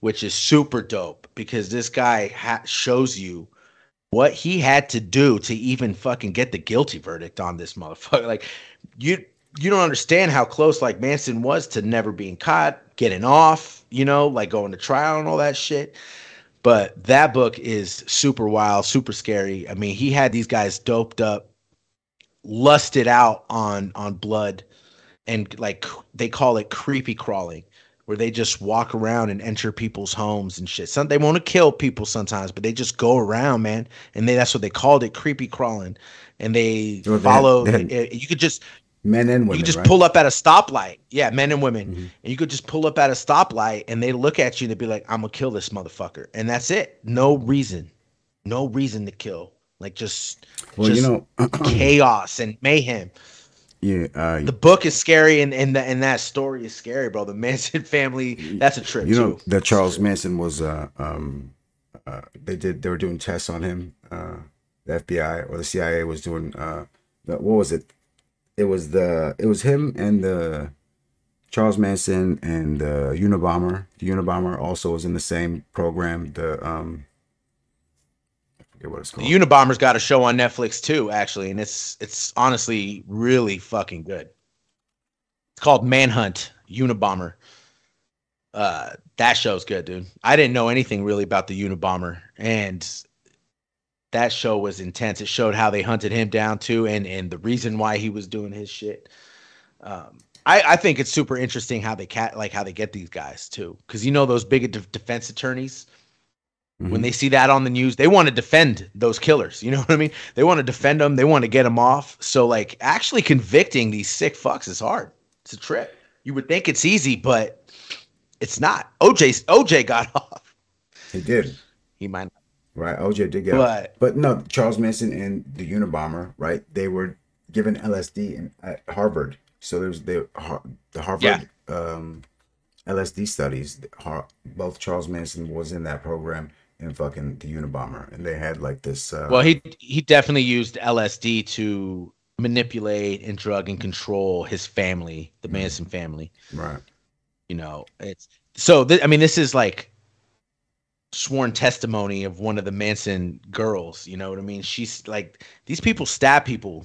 which is super dope because this guy ha- shows you what he had to do to even fucking get the guilty verdict on this motherfucker like you you don't understand how close like Manson was to never being caught, getting off, you know, like going to trial and all that shit. But that book is super wild, super scary. I mean, he had these guys doped up, lusted out on on blood, and like they call it creepy crawling, where they just walk around and enter people's homes and shit. Some they want to kill people sometimes, but they just go around, man. And they that's what they called it, creepy crawling. And they So they had- follow. they had- eh, you could just Men and women. you could just right? pull up at a stoplight. Yeah, men and women. Mhm. And you could just pull up at a stoplight and they look at you and they'd be like, I'm gonna kill this motherfucker. And that's it. No reason. No reason to kill. Like just, Well, just you know, chaos and mayhem. yeah, uh, The book is scary and, and, the, and that story is scary, bro. The Manson family, that's a trip you know too. that Charles Manson was. Uh, um, uh, they did. They were doing tests on him. Uh, the FBI or the CIA was doing. Uh, the, what was it? It was the. It was him and the. Charles Manson and the Unabomber. The Unabomber also was in the same program. The um. Forget what it's The called. Unabomber's got a show on Netflix too, actually, and it's it's honestly really fucking good. It's called Manhunt Unabomber. Uh, that show's good, dude. I didn't know anything really about the Unabomber, and that show was intense. It showed how they hunted him down too, and and the reason why he was doing his shit. Um, I I think it's super interesting how they cat like how they get these guys too, because you know those big de- defense attorneys when Mhm. they see that on the news they want to defend those killers you know what i mean they want to defend them they want to get them off so like actually convicting these sick fucks is hard it's a trip you would think it's easy but it's not oj oj got off he did he might right. OJ did get, but but no, Charles Manson and the Unabomber, right? They were given LSD in, at Harvard. So there's the the Harvard um, LSD studies. Both Charles Manson was in that program and fucking the Unabomber, and they had like this. Uh, well he he definitely used lsd to manipulate and drug and control his family the manson family right. you know it's so th- i mean this is like sworn testimony of one of the manson girls you know what i mean she's like these people stab people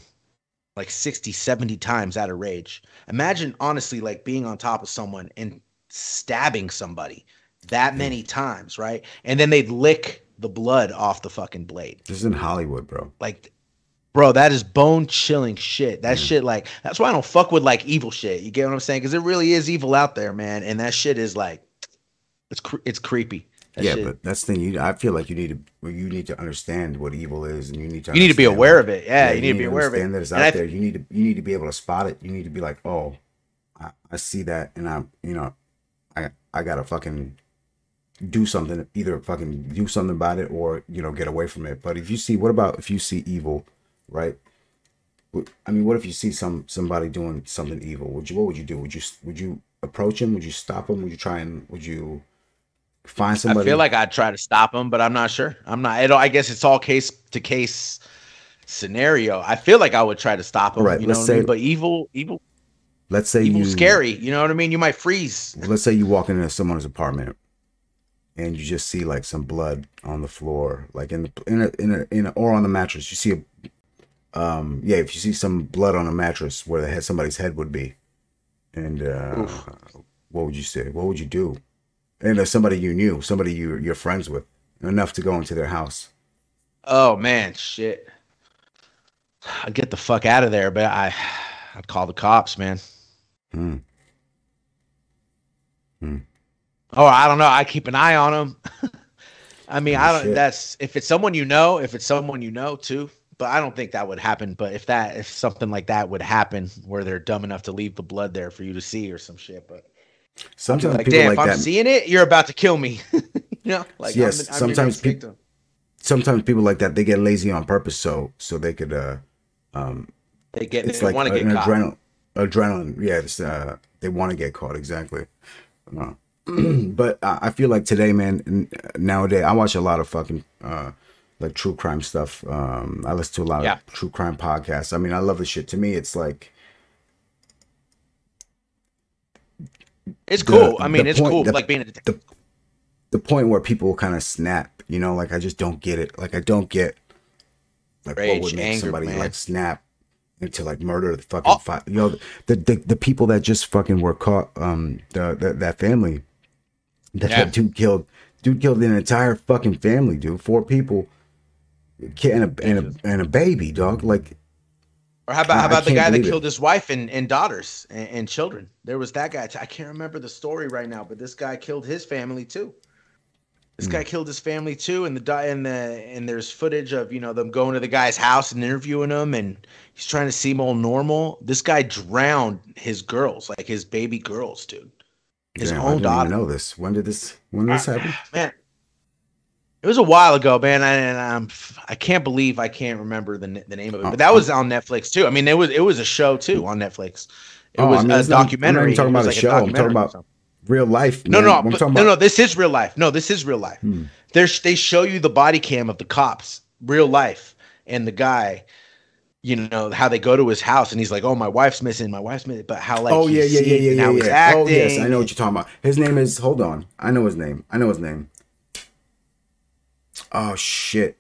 like 60 70 times out of rage imagine honestly like being on top of someone and stabbing somebody that many times right? And then they'd lick the blood off the fucking blade. This is in Hollywood, bro. like bro that is bone chilling shit. That Mm. shit like that's why i don't fuck with like evil shit. You get what i'm saying? Because it really is evil out there man. And that shit is like it's cre- it's creepy. That yeah, shit- but that's the thing. You, I feel like you need to you need to understand what evil is, and you need to you need to be aware of it. Yeah, you need to be aware of it. that it's out I- there. You need to you need to be able to spot it. You need to be like, oh, I, I see that, and I'm you know, I I gotta fucking do something. Either fucking do something about it, or you know, get away from it. But if you see, what about if you see evil, right? I mean, what if you see some somebody doing something evil? Would you what would you do? Would you would you approach him? Would you stop him? Would you try and would you find somebody? i feel like i'd try to stop him but i'm not sure i'm not it, i guess it's all case to case scenario i feel like i would try to stop him Right, you know let's what i mean say- but evil evil let's say evil you scary you know what i mean you might freeze let's say you walk into someone's apartment and you just see like some blood on the floor like in the in a, in a, in a, or on the mattress you see a um yeah if you see some blood on a mattress where the head somebody's head would be and uh Oof. what would you say what would you do and there's somebody you knew somebody you you're friends with enough to go into their house Oh man, shit. I'd get the fuck out of there, but I I'd call the cops, man. Hmm. Hmm. Oh, I don't know. I keep an eye on them. I mean, Oh, I don't shit. that's if it's someone you know, if it's someone you know too. But I don't think that would happen. But if that if something like that would happen where they're dumb enough to leave the blood there for you to see or some shit, but sometimes like people damn, like if I'm seeing it, you're about to kill me. you know? Like I'm Yes, I'm sometimes next peop- victim. sometimes people like that they get lazy on purpose so so they could uh um they get it's they like want to get caught. adrenaline adrenaline yeah it's, uh, they want to get caught exactly Uh, but I feel like today man nowadays i watch a lot of fucking uh like true crime stuff um i listen to a lot Yeah. of true crime podcasts i mean i love the shit to me it's like It's the- cool. I mean, it's point- cool. the- like being a detective. the point where people kind of snap you know like i just don't get it like i don't get like what would make anger, somebody man. like snap into like murder the fucking Oh. fi- you know the, the the people that just fucking were caught um the, the that family that, Yeah. that dude killed dude killed an entire fucking family dude four people kid and a, and a, and a baby dog like Or how about how about the guy that believe it. killed his wife and, and daughters and, and children? There was that guy. I can't remember the story right now, but this guy killed his family too. This Hmm. guy killed his family too, and the di- and the and there's footage of you know them going to the guy's house and interviewing him, and he's trying to seem all normal. This guy drowned his girls, like his baby girls, dude. His damn, I own didn't daughter. even know this when did this when did this happen Man, it was a while ago, man, and I'm I can't believe I can't remember the the name of it. But that was on Netflix too. I mean, it was it was a show too on Netflix. It Oh, was I mean, a not- I'm not talking about was a show. I'm talking about real life no, man. no, I'm but- talking no, no. This is real life. No, this is real life. Hmm. There's they show you the body cam of the cops, real life, and the guy. You know how they go to his house, and he's like, "Oh, my wife's missing. My wife's missing." But how like oh yeah, yeah, yeah, yeah, yeah, how yeah. Oh yes, I know what you're talking about. His name is. Hold on, I know his name. I know his name. Oh shit.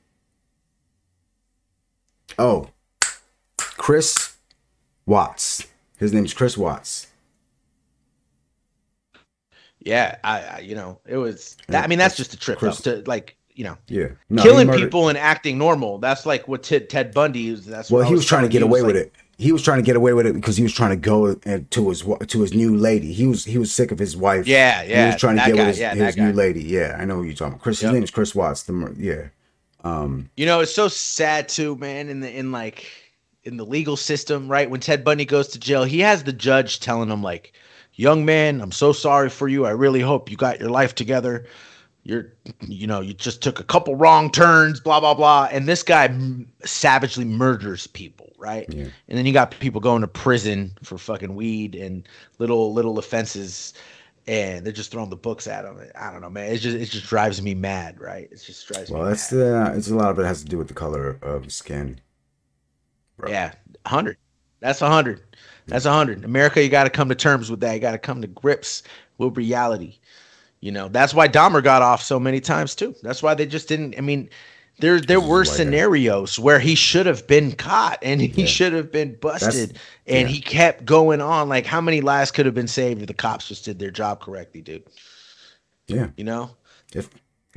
Oh, Chris Watts. His name's Chris Watts. Yeah, I, I you know it was. That, I mean, that's just a trip Chris- to like you know Yeah, No, killing murdered- people and acting normal. That's like what Ted, Ted Bundy is. That's Well, he was trying to get away with like- it. He was trying to get away with it because he was trying to go to his to his new lady. He was he was sick of his wife. Yeah, yeah. He was trying to get guy, with his, yeah, his new lady. Yeah, I know who you're talking about. Chris. Yep. His name is Chris Watts. The mur- yeah. Um. You know, it's so sad too, man. In the in like in the legal system, right? When Ted Bundy goes to jail, he has the judge telling him like, "Young man, I'm so sorry for you. I really hope you got your life together. You're, you know, you just took a couple wrong turns, blah blah blah." And this guy m- savagely murders people, right? Yeah. And then you got people going to prison for fucking weed and little little offenses. And they're just throwing the books at him. I don't know, man. It just it just drives me mad, right? It just drives Well, me that's mad. the. It's a lot of it has to do with the color of skin. Bro. Yeah, hundred. That's a hundred. That's a hundred. America, you got to come to terms with that. You got to come to grips with reality. You know, that's why Dahmer got off so many times too. That's why they just didn't. I mean, there there were scenarios where he should have been caught and he Yeah. should have been busted, and yeah. he kept going on. Like, how many lives could have been saved if the cops just did their job correctly, dude? Yeah. You know. If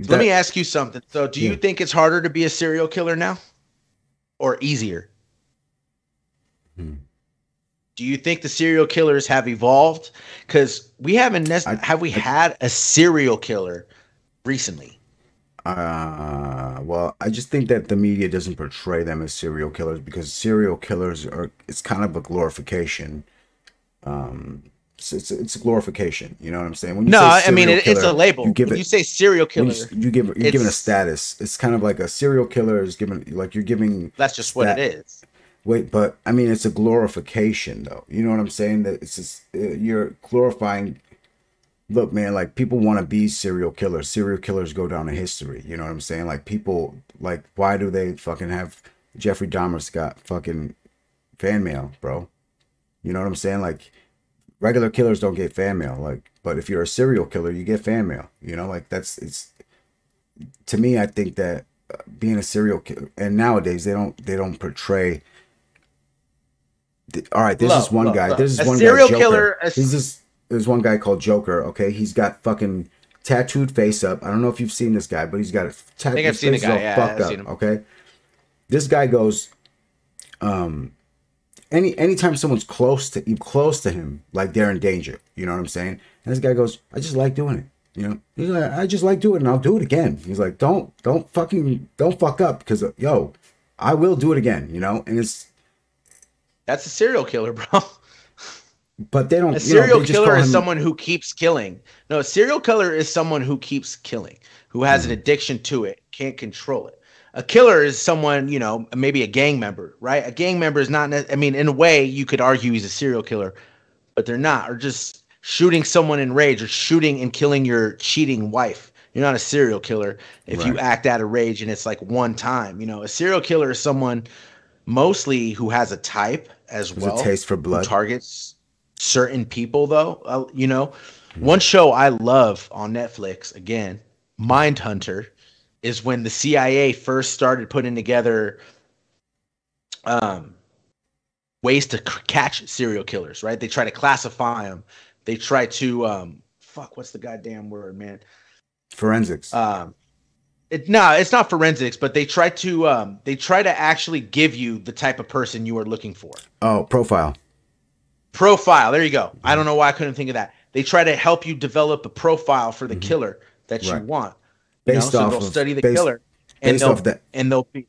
Let me ask you something. So, do you think it's harder to be a serial killer now, or easier? Hmm. Do you think the serial killers have evolved? Because we haven't. Nec- I- have we had a serial killer recently? Uh, well, I just think that the media doesn't portray them as serial killers because serial killers are it's kind of a glorification. Um, it's it's, it's a glorification. You know what I'm saying? When No, say I mean it, it's a label. You give when it. you say serial killer, you, you give you're given a status. It's kind of like a serial killer is given like you're giving. that's just what it is. Wait, but I mean it's a glorification though. You know what I'm saying? That it's just uh, you're glorifying. Look, man, like people want to be serial killers. Serial killers go down in history. You know what I'm saying? Like people, like why do they fucking have Jeffrey Dahmer's got fucking fan mail, bro? You know what I'm saying? Like regular killers don't get fan mail. Like, but if you're a serial killer, you get fan mail. You know, like that's it's. To me, I think that uh, being a serial killer, and nowadays they don't they don't portray. All right, there's this Look, one guy. There's this A one serial guy. Killer- a- There's this. There's one guy called Joker. Okay, he's got fucking tattooed face up. I don't know if you've seen this guy, but he's got a tattooed think I've seen the face guy, all yeah, fucked up. Okay, this guy goes. Um, any anytime someone's close to you close to him, like they're in danger. You know what I'm saying? And this guy goes, I just like doing it. You know, he's like, I just like doing it, and I'll do it again. He's like, don't don't fucking don't fuck up because yo, I will do it again. You know, and it's That's a serial killer, bro. but they don't. A know, serial they killer is him- someone who keeps killing. No, a serial killer is someone who keeps killing, who has Mm-hmm. an addiction to it, can't control it. A killer is someone, you know, maybe a gang member, right? A gang member is not, I mean, in a way, you could argue he's a serial killer, but they're not, or just shooting someone in rage or shooting and killing your cheating wife. You're not a serial killer if you act out of rage and it's like one time. You know, a serial killer is someone mostly who has a type as There's well a taste for who blood. targets certain people though uh, you know one show i love on netflix again mindhunter is when the cia first started putting together um ways to c- catch serial killers right they try to classify them they try to um fuck what's the goddamn word man Forensics. um it, no, it's not forensics, but they try to um, they try to actually give you the type of person you are looking for. oh, profile. Profile. There you go. I don't know why I couldn't think of that. They try to help you develop a profile for the killer that you Mm-hmm. Want. You know, Based so off they'll of study the based, killer and based they'll off that. and they'll be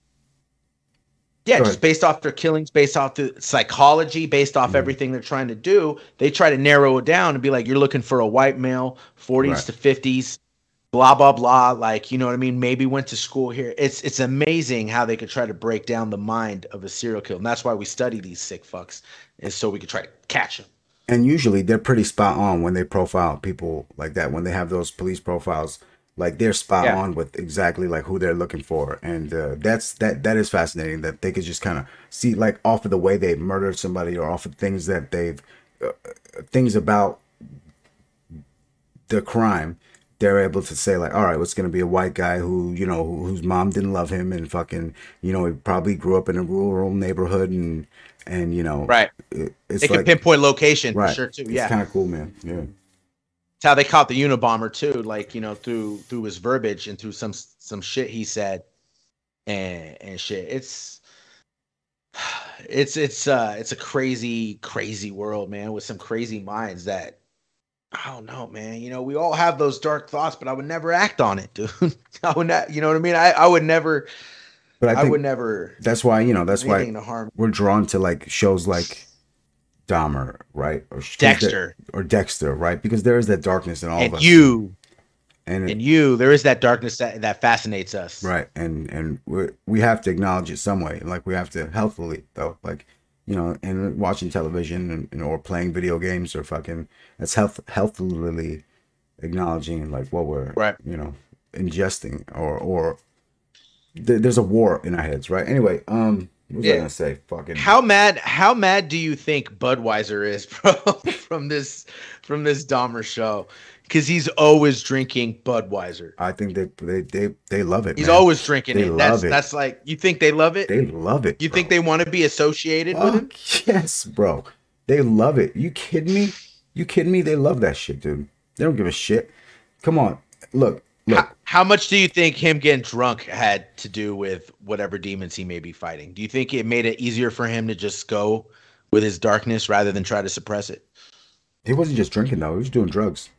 yeah, Go just ahead. based off their killings, based off the psychology, based off Mhm. everything they're trying to do. They try to narrow it down and be like, you're looking for a white male, 40s Right. to 50s, blah blah blah. Like, you know what I mean? Maybe went to school here. It's it's amazing how they could try to break down the mind of a serial killer, and that's why we study these sick fucks, is so we could try to catch them. and usually they're pretty spot on when they profile people like that when they have those police profiles like they're spot Yeah. on with exactly like who they're looking for and uh, that's that that is fascinating that they could just kind of see like off of the way they murdered somebody or off of things that they've uh, things about the crime they're able to say like, all right, what's gonna be a white guy who you know who, whose mom didn't love him and fucking you know he probably grew up in a rural neighborhood and and you know Right. it- it's They can like pinpoint location right for sure too. It's Yeah. kind of cool, man. Yeah. It's how they caught the Unabomber too, like you know through through his verbiage and through some some shit he said, and and shit. It's it's it's uh it's a crazy crazy world, man, with some crazy minds that I don't know, man. You know, we all have those dark thoughts, but I would never act on it, dude. I would not, you know what I mean? I I would never, But I I, would never. that's why you know that's why we're drawn to like shows like Dahmer, right? Or that- Dexter or Dexter, right? Because there is that darkness in all of us. you and, and you. There is that darkness that that fascinates us. right, and and we we have to acknowledge it some way. Like we have to healthily, though, like you know, and watching television and, or playing video games or fucking that's health healthfully acknowledging like what we're Right. you know ingesting or or th- there's a war in our heads, right? Anyway, um, what was I Yeah. gonna say? Fucking How mad? How mad do you think Budweiser is, bro, from this from this Dahmer show? Because he's always drinking Budweiser. I think they they they, they love it. He's man. always drinking They it. That's love it. that's like you think they love it. they love it. you bro. think they want to be associated with him? Yes, bro. They love it. You kidding me? You kidding me? They love that shit, dude. They don't give a shit. Come on, look, look. How, how much do you think him getting drunk had to do with whatever demons he may be fighting? Do you think it made it easier for him to just go with his darkness rather than try to suppress it? He wasn't just drinking though. He was doing drugs.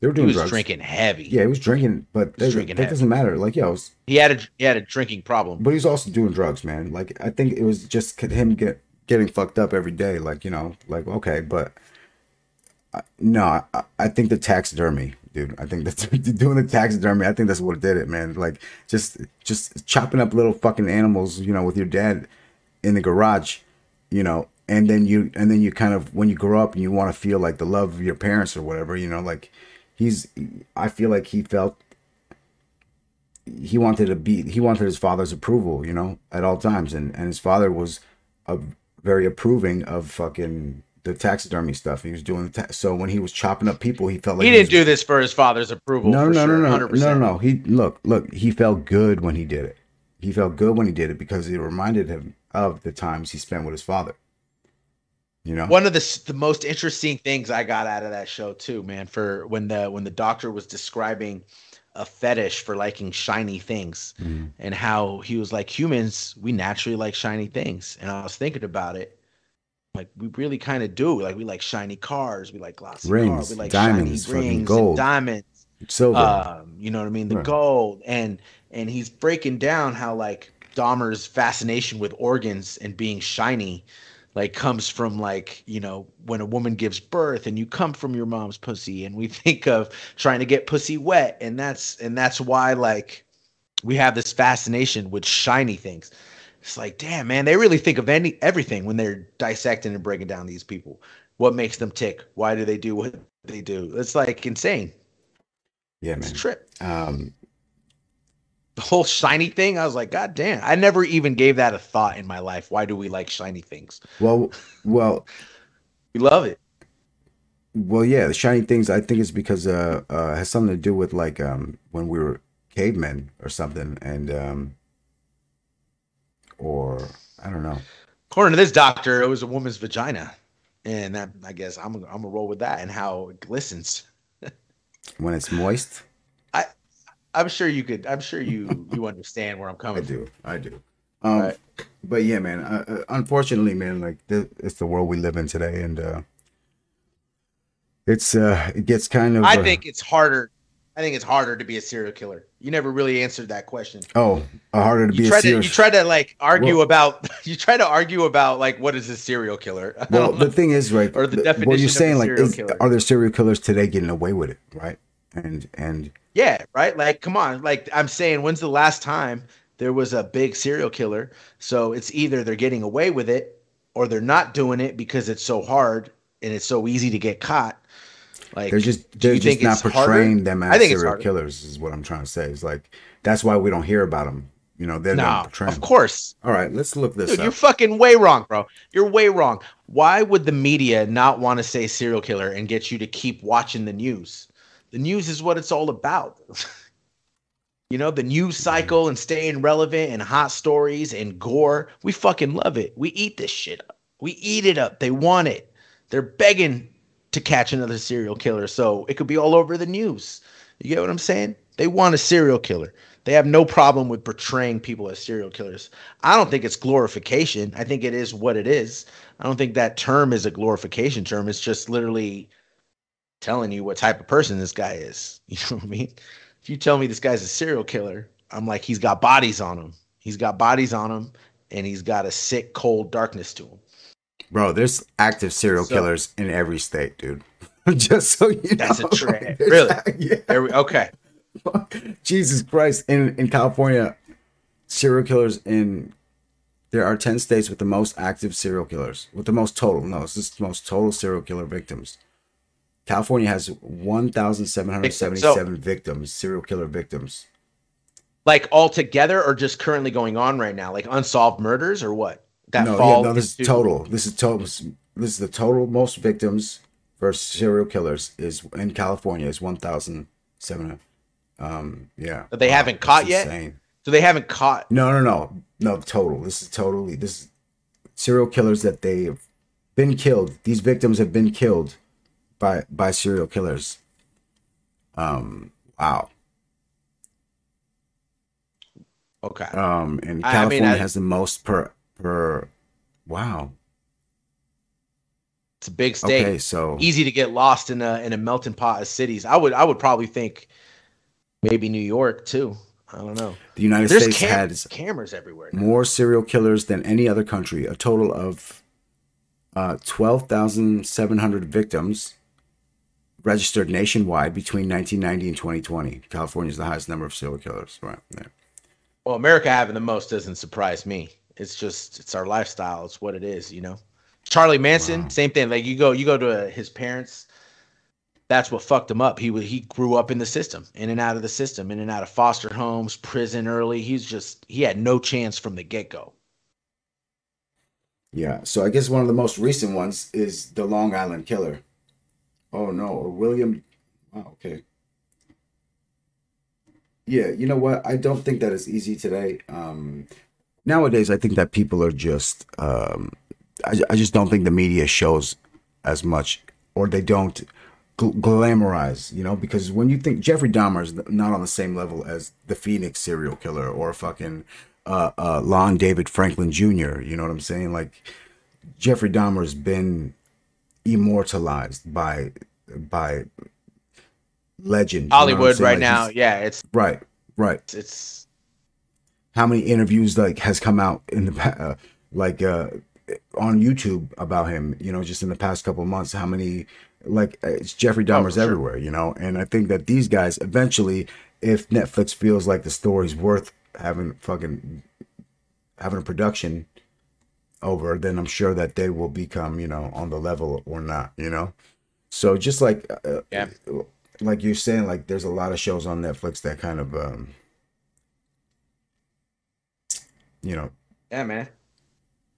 They were He doing was drugs. drinking heavy. Yeah, he was drinking, but He was that, drinking that heavy. doesn't matter. Like, yeah, was, He had a he had a drinking problem. but he was also doing drugs, man. Like, I think it was just him get getting fucked up every day. Like, you know, like okay, but I- no, I, I think the taxidermy, dude. I think that's doing the taxidermy. I think that's what did it, man. Like, just just chopping up little fucking animals, you know, with your dad in the garage, you know, and then you and then you kind of when you grow up and you want to feel like the love of your parents or whatever, you know, like he's. I feel like he felt he wanted to be he wanted his father's approval you know at all times and and his father was a very approving of fucking the taxidermy stuff he was doing the ta- so when he was chopping up people he felt like he didn't was- do this for his father's approval. no no sure, no no 100%. no no no he look look he felt good when he did it he felt good when he did it because it reminded him of the times he spent with his father you know One of the the most interesting things I got out of that show too, man, for when the when the doctor was describing a fetish for liking shiny things Mhm. and how he was like humans, we naturally like shiny things. And I was thinking about it. Like we really kind of do. Like we like shiny cars, we like glossy Rings, cars, we like diamonds, shiny rings, gold. and diamonds. silver um, you know what I mean, the Right. gold, and and he's breaking down how like Dahmer's fascination with organs and being shiny, like comes from like you know when a woman gives birth and you come from your mom's pussy, and we think of trying to get pussy wet, and that's and that's why like we have this fascination with shiny things. It's like, damn, man, they really think of any everything when they're dissecting and breaking down these people. What makes them tick? Why do they do what they do? It's like insane. yeah It's man a trip um the whole shiny thing, I was like, God damn. I never even gave that a thought in my life. Why do we like shiny things? well well We love it. Well, yeah, the shiny things. I think it's because uh, uh, has something to do with like um when we were cavemen or something, and um, or I don't know. According to this doctor, it was a woman's vagina. And that, I guess I'm, I'm gonna roll with that and how it glistens. When it's moist, I'm sure you could. I'm sure you you understand where I'm coming from. I do, I do. Um, Right. but yeah, man. Uh, uh, unfortunately, man, like th- it's the world we live in today, and uh, it's uh, it gets kind of. I uh, think it's harder. I think it's harder to be a serial killer. You never really answered that question. Oh, uh, harder to You be a try to you try to like argue Well- about you try to argue about like what is a serial killer? I well, don't know. the thing is, right? Or the th- definition What you're a saying, like, serial is, are there serial killers today getting away with it, right? And and Yeah, right. Like, come on. Like, I'm saying, when's the last time there was a big serial killer? So it's either they're getting away with it or they're not doing it because it's so hard and it's so easy to get caught. Like, They're just they're just think not it's harder? portraying them as I think serial killers. Is what I'm trying to say. Is like that's why we don't hear about them. You know, they're no, not portraying. of course. All right, let's look this Dude, up. you're fucking way wrong, bro. You're way wrong. Why would the media not want to say serial killer and get you to keep watching the news? The news is what it's all about. you know, the news cycle and staying relevant and hot stories and gore. We fucking love it. We eat this shit up. We eat it up. They want it. They're begging to catch another serial killer. So it could be all over the news. You get what I'm saying? They want a serial killer. They have no problem with portraying people as serial killers. I don't think it's glorification. I think it is what it is. I don't think that term is a glorification term. It's just literally telling you what type of person this guy is. You know what I mean? If you tell me this guy's a serial killer, I'm like, he's got bodies on him. He's got bodies on him, and he's got a sick, cold darkness to him. Bro, there's active serial so, killers in every state, dude. Just so you that's know. That's a trend. Really? Yeah. There we, okay. Jesus Christ. In in California, serial killers in there are 10 states with the most active serial killers, with the most total. No, this is the most total serial killer victims. California has 1,777 so, victims, serial killer victims. Like all together or just currently going on right now? Like unsolved murders or what? That no, yeah, no, this into- is total. This is total. This is the total most victims for serial killers is in California is 1,700. Um, yeah. But they wow, haven't caught yet? Insane. So they haven't caught. No, no, no, no. Total. This is totally this is serial killers that they have been killed. These victims have been killed by by serial killers. Um. Wow. Okay. Um. And California I mean, I, has the most per per. Wow. It's a big state. Okay, so easy to get lost in a in a melting pot of cities. I would I would probably think maybe New York too. I don't know. The United There's States cam- has cameras everywhere. Now. More serial killers than any other country. A total of uh, 12,700 victims registered nationwide between 1990 and 2020. California is the highest number of serial killers. Right there. Well, America having the most doesn't surprise me. It's just it's our lifestyle. It's what it is, you know. Charlie Manson, wow. same thing. Like you go you go to his parents that's what fucked him up. He he grew up in the system, in and out of the system, in and out of foster homes, prison early. He's just he had no chance from the get go. Yeah, so I guess one of the most recent ones is the Long Island Killer. Oh no, or William. Okay. Yeah, you know what? I don't think that is easy today. Um, nowadays, I think that people are just. Um, I, I just don't think the media shows as much, or they don't glamorize, you know, because when you think Jeffrey Dahmer is not on the same level as the Phoenix serial killer or fucking uh, uh, Lonnie David Franklin Jr., you know what I'm saying? Like Jeffrey Dahmer has been immortalized by by legend. Hollywood right like now, yeah, it's right, right. It's, it's, how many interviews like has come out in the uh, like uh on YouTube about him, you know, just in the past couple months, how many like it's Jeffrey oh, Dahmer's oh, everywhere, sure. you know. And I think that these guys eventually, if Netflix feels like the story's worth having fucking having a production over, then I'm sure that they will become, you know, on the level or not, you know. So just like uh, yeah, like you're saying, like there's a lot of shows on Netflix that kind of, um, you know, yeah, man.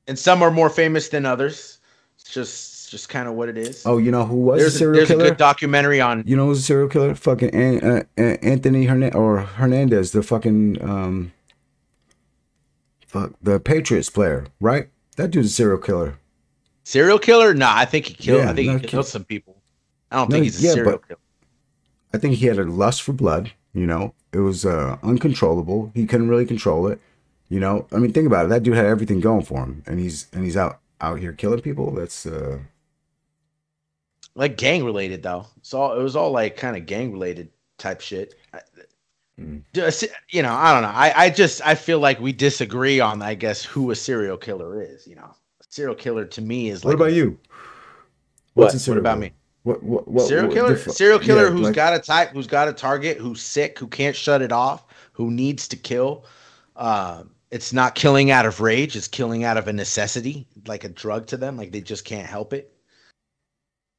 And some are more famous than others. It's just just kind of what it is. Oh, you know who was there's a serial a, there's killer? There's a good documentary on. You know who's a serial killer? Fucking An- uh, Anthony Hernandez or Hernandez, the fucking um, fuck the Patriots player, right? That dude's a serial killer. Serial killer? Nah, I think he killed. Yeah, I think he killed some people. I don't no, think he's a yeah, serial killer. I think he had a lust for blood. You know, it was uh, uncontrollable. He couldn't really control it. You know, I mean, think about it. That dude had everything going for him, and he's and he's out out here killing people. That's uh like gang related though. It's all it was all like kind of gang related type shit. Mm. Just you know, I don't know. I I just I feel like we disagree on I guess who a serial killer is. You know, a serial killer to me is. Like, what about you? What's what? What about me? What, what, what serial what, killer? serial killer yeah, who's like, got a type, who's got a target, who's sick, who can't shut it off, who needs to kill. Um, it's not killing out of rage; it's killing out of a necessity, like a drug to them. Like they just can't help it.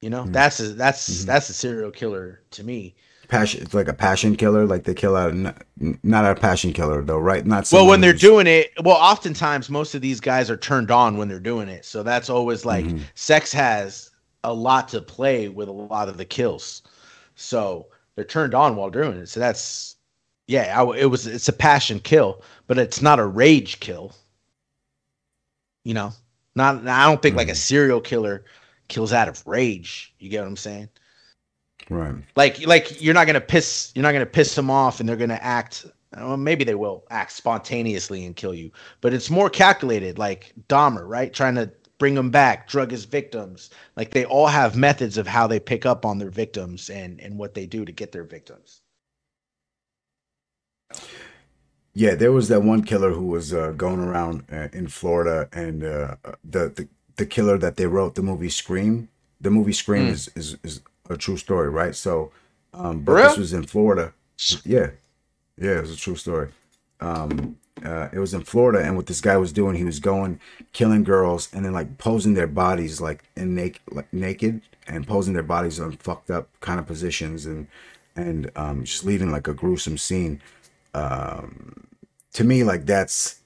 You know, mm-hmm. that's a, that's mm-hmm. that's a serial killer to me. Passion, it's like a passion killer. Like they kill out, not, not a passion killer though, right? Not well when they're doing it. Well, oftentimes most of these guys are turned on when they're doing it, so that's always like mm-hmm. sex has a lot to play with a lot of the kills. So they're turned on while doing it. So that's yeah, I, it was it's a passion kill, but it's not a rage kill. You know, not I don't think like a Mhm. serial killer kills out of rage. You get what I'm saying? Right. Like like you're not gonna piss you're not gonna piss them off, and they're gonna act. Well, maybe they will act spontaneously and kill you, but it's more calculated, like Dahmer, right? Trying to bring them back, drug his victims. Like they all have methods of how they pick up on their victims and and what they do to get their victims. Yeah, there was that one killer who was uh, going around uh, in Florida, and uh, the, the the killer that they wrote the movie Scream. The movie Scream Mm. is, is is a true story, right? So, um, but this was in Florida. Yeah, yeah, it was a true story. Um, uh, it was in Florida, and what this guy was doing, he was going killing girls and then like posing their bodies like in naked, like naked, and posing their bodies on fucked up kind of positions, and and um, just leaving like a gruesome scene. Um, to me, like that's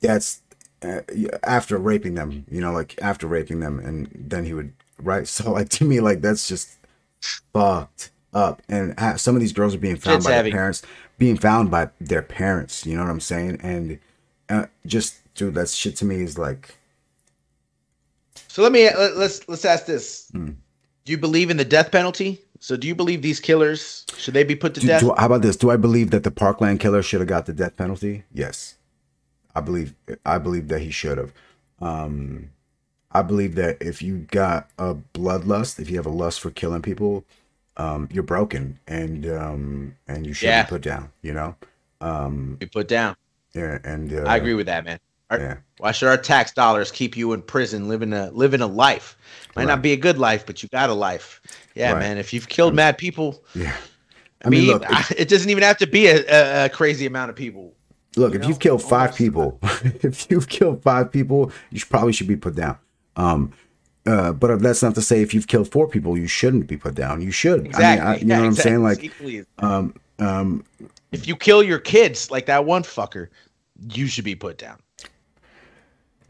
that's uh, after raping them, you know, like after raping them, and then he would right. So like to me, like that's just fucked up. And ha- some of these girls are being found Shit's by heavy. their parents, being found by their parents. You know what I'm saying? And uh, just dude, that shit to me is like So let me let, let's let's ask this: Hmm. Do you believe in the death penalty? So do you believe these killers should they be put to Do, death? do- how about this? Do I believe that the Parkland killer should have got the death penalty? Yes, I believe. I believe that he should have. Um, I believe that if you got a bloodlust, if you have a lust for killing people, um, you're broken, and um, and you should Yeah. be put down. You know. Um, be put down. yeah, and uh, I agree with that, man. Our- Yeah, Why should our tax dollars keep you in prison, living a living a life? Might not be a good life, but you got a life. Yeah, Right. man. If you've killed mad people, yeah. I, mean, it doesn't even have to be a, a, a crazy amount of people. Look, You if know, you've killed five almost. people, if you've killed five people, you should, probably should be put down. Um, uh, but that's not to say if you've killed four people, you shouldn't be put down. You should. Exactly. I mean, I, you yeah, know what I'm saying? Like, um, um, if you kill your kids like that one fucker, you should be put down.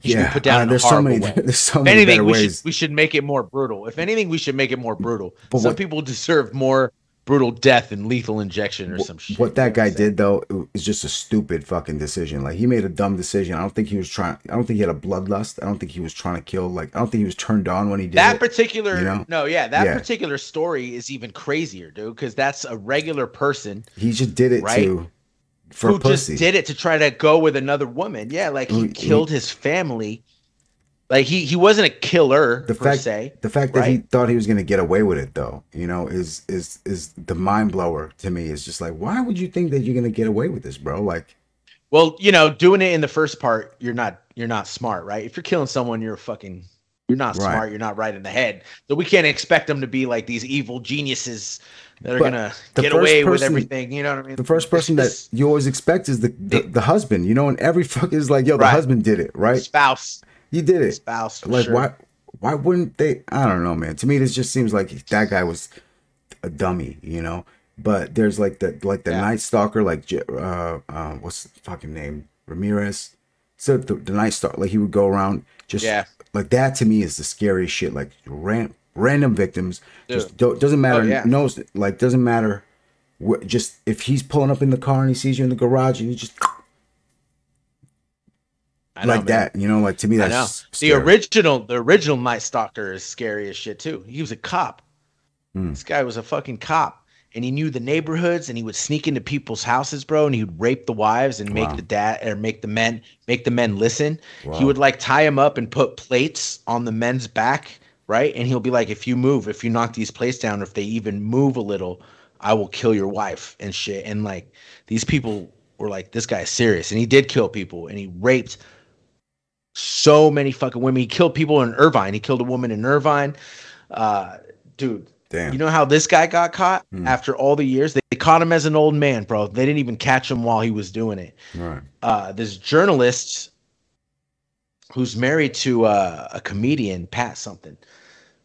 You yeah. put down uh, there's so many. There's so many anything, we ways. should we should make it more brutal. If anything, we should make it more brutal. But Some what- people deserve more brutal death and lethal injection or some shit. what that guy you know what I'm did though is just a stupid fucking decision. Like he made a dumb decision. I don't think he was trying. I don't think he had a bloodlust. I don't think he was trying to kill. Like I don't think he was turned on when he did that it. particular you know? no yeah that Yeah. particular story is even crazier dude because that's a regular person He just did it Right? to for who pussy. just did it to try to go with another woman yeah like he He- he- killed his family like he he wasn't a killer the per fact se the fact that he thought he was gonna get away with it though, you know, is is is the mind blower to me. Is just like, why would you think that you're gonna get away with this, bro? Like, well you know doing it in the first part you're not you're not smart right if you're killing someone you're a fucking you're not Right. smart you're not right in the head so we can't expect them to be like these evil geniuses that are But gonna get away with everything you know what i mean the first person that you always expect is the the, the husband, you know, and every fuck is like, yo, the Right. husband did it, right? spouse He did it. spouse Like, sure. why why wouldn't they? I don't know, man. To me, this just seems like that guy was a dummy, you know. But there's like the like the Yeah. Night Stalker, like uh, uh what's the fucking name Ramirez. So the, the Night Stalker, like he would go around just Yeah. like that. To me, is the scariest shit. Like ran, random victims, just Dude. do, doesn't matter. Oh, yeah. Knows like doesn't matter. What just if he's pulling up in the car and he sees you in the garage and you just I know, like man. that, you know, like to me I that's know. The original, the original Night Stalker is scary as shit too. He was a cop. Hmm. This guy was a fucking cop, and he knew the neighborhoods, and he would sneak into people's houses, bro, and he would rape the wives and make Wow. the dad or make the men make the men listen. He would like tie him up and put plates on the men's back, right? And he'll be like, "If you move, if you knock these plates down, or if they even move a little, I will kill your wife and shit." And like these people were like, "This guy is serious," and he did kill people, and he raped so many fucking women. He killed people in Irvine. He killed a woman in Irvine. Uh, dude, Damn. you know how this guy got caught Hmm. after all the years? They, they caught him as an old man, bro. They didn't even catch him while he was doing it. right. Uh, this journalist who's married to uh, a comedian, Pat something.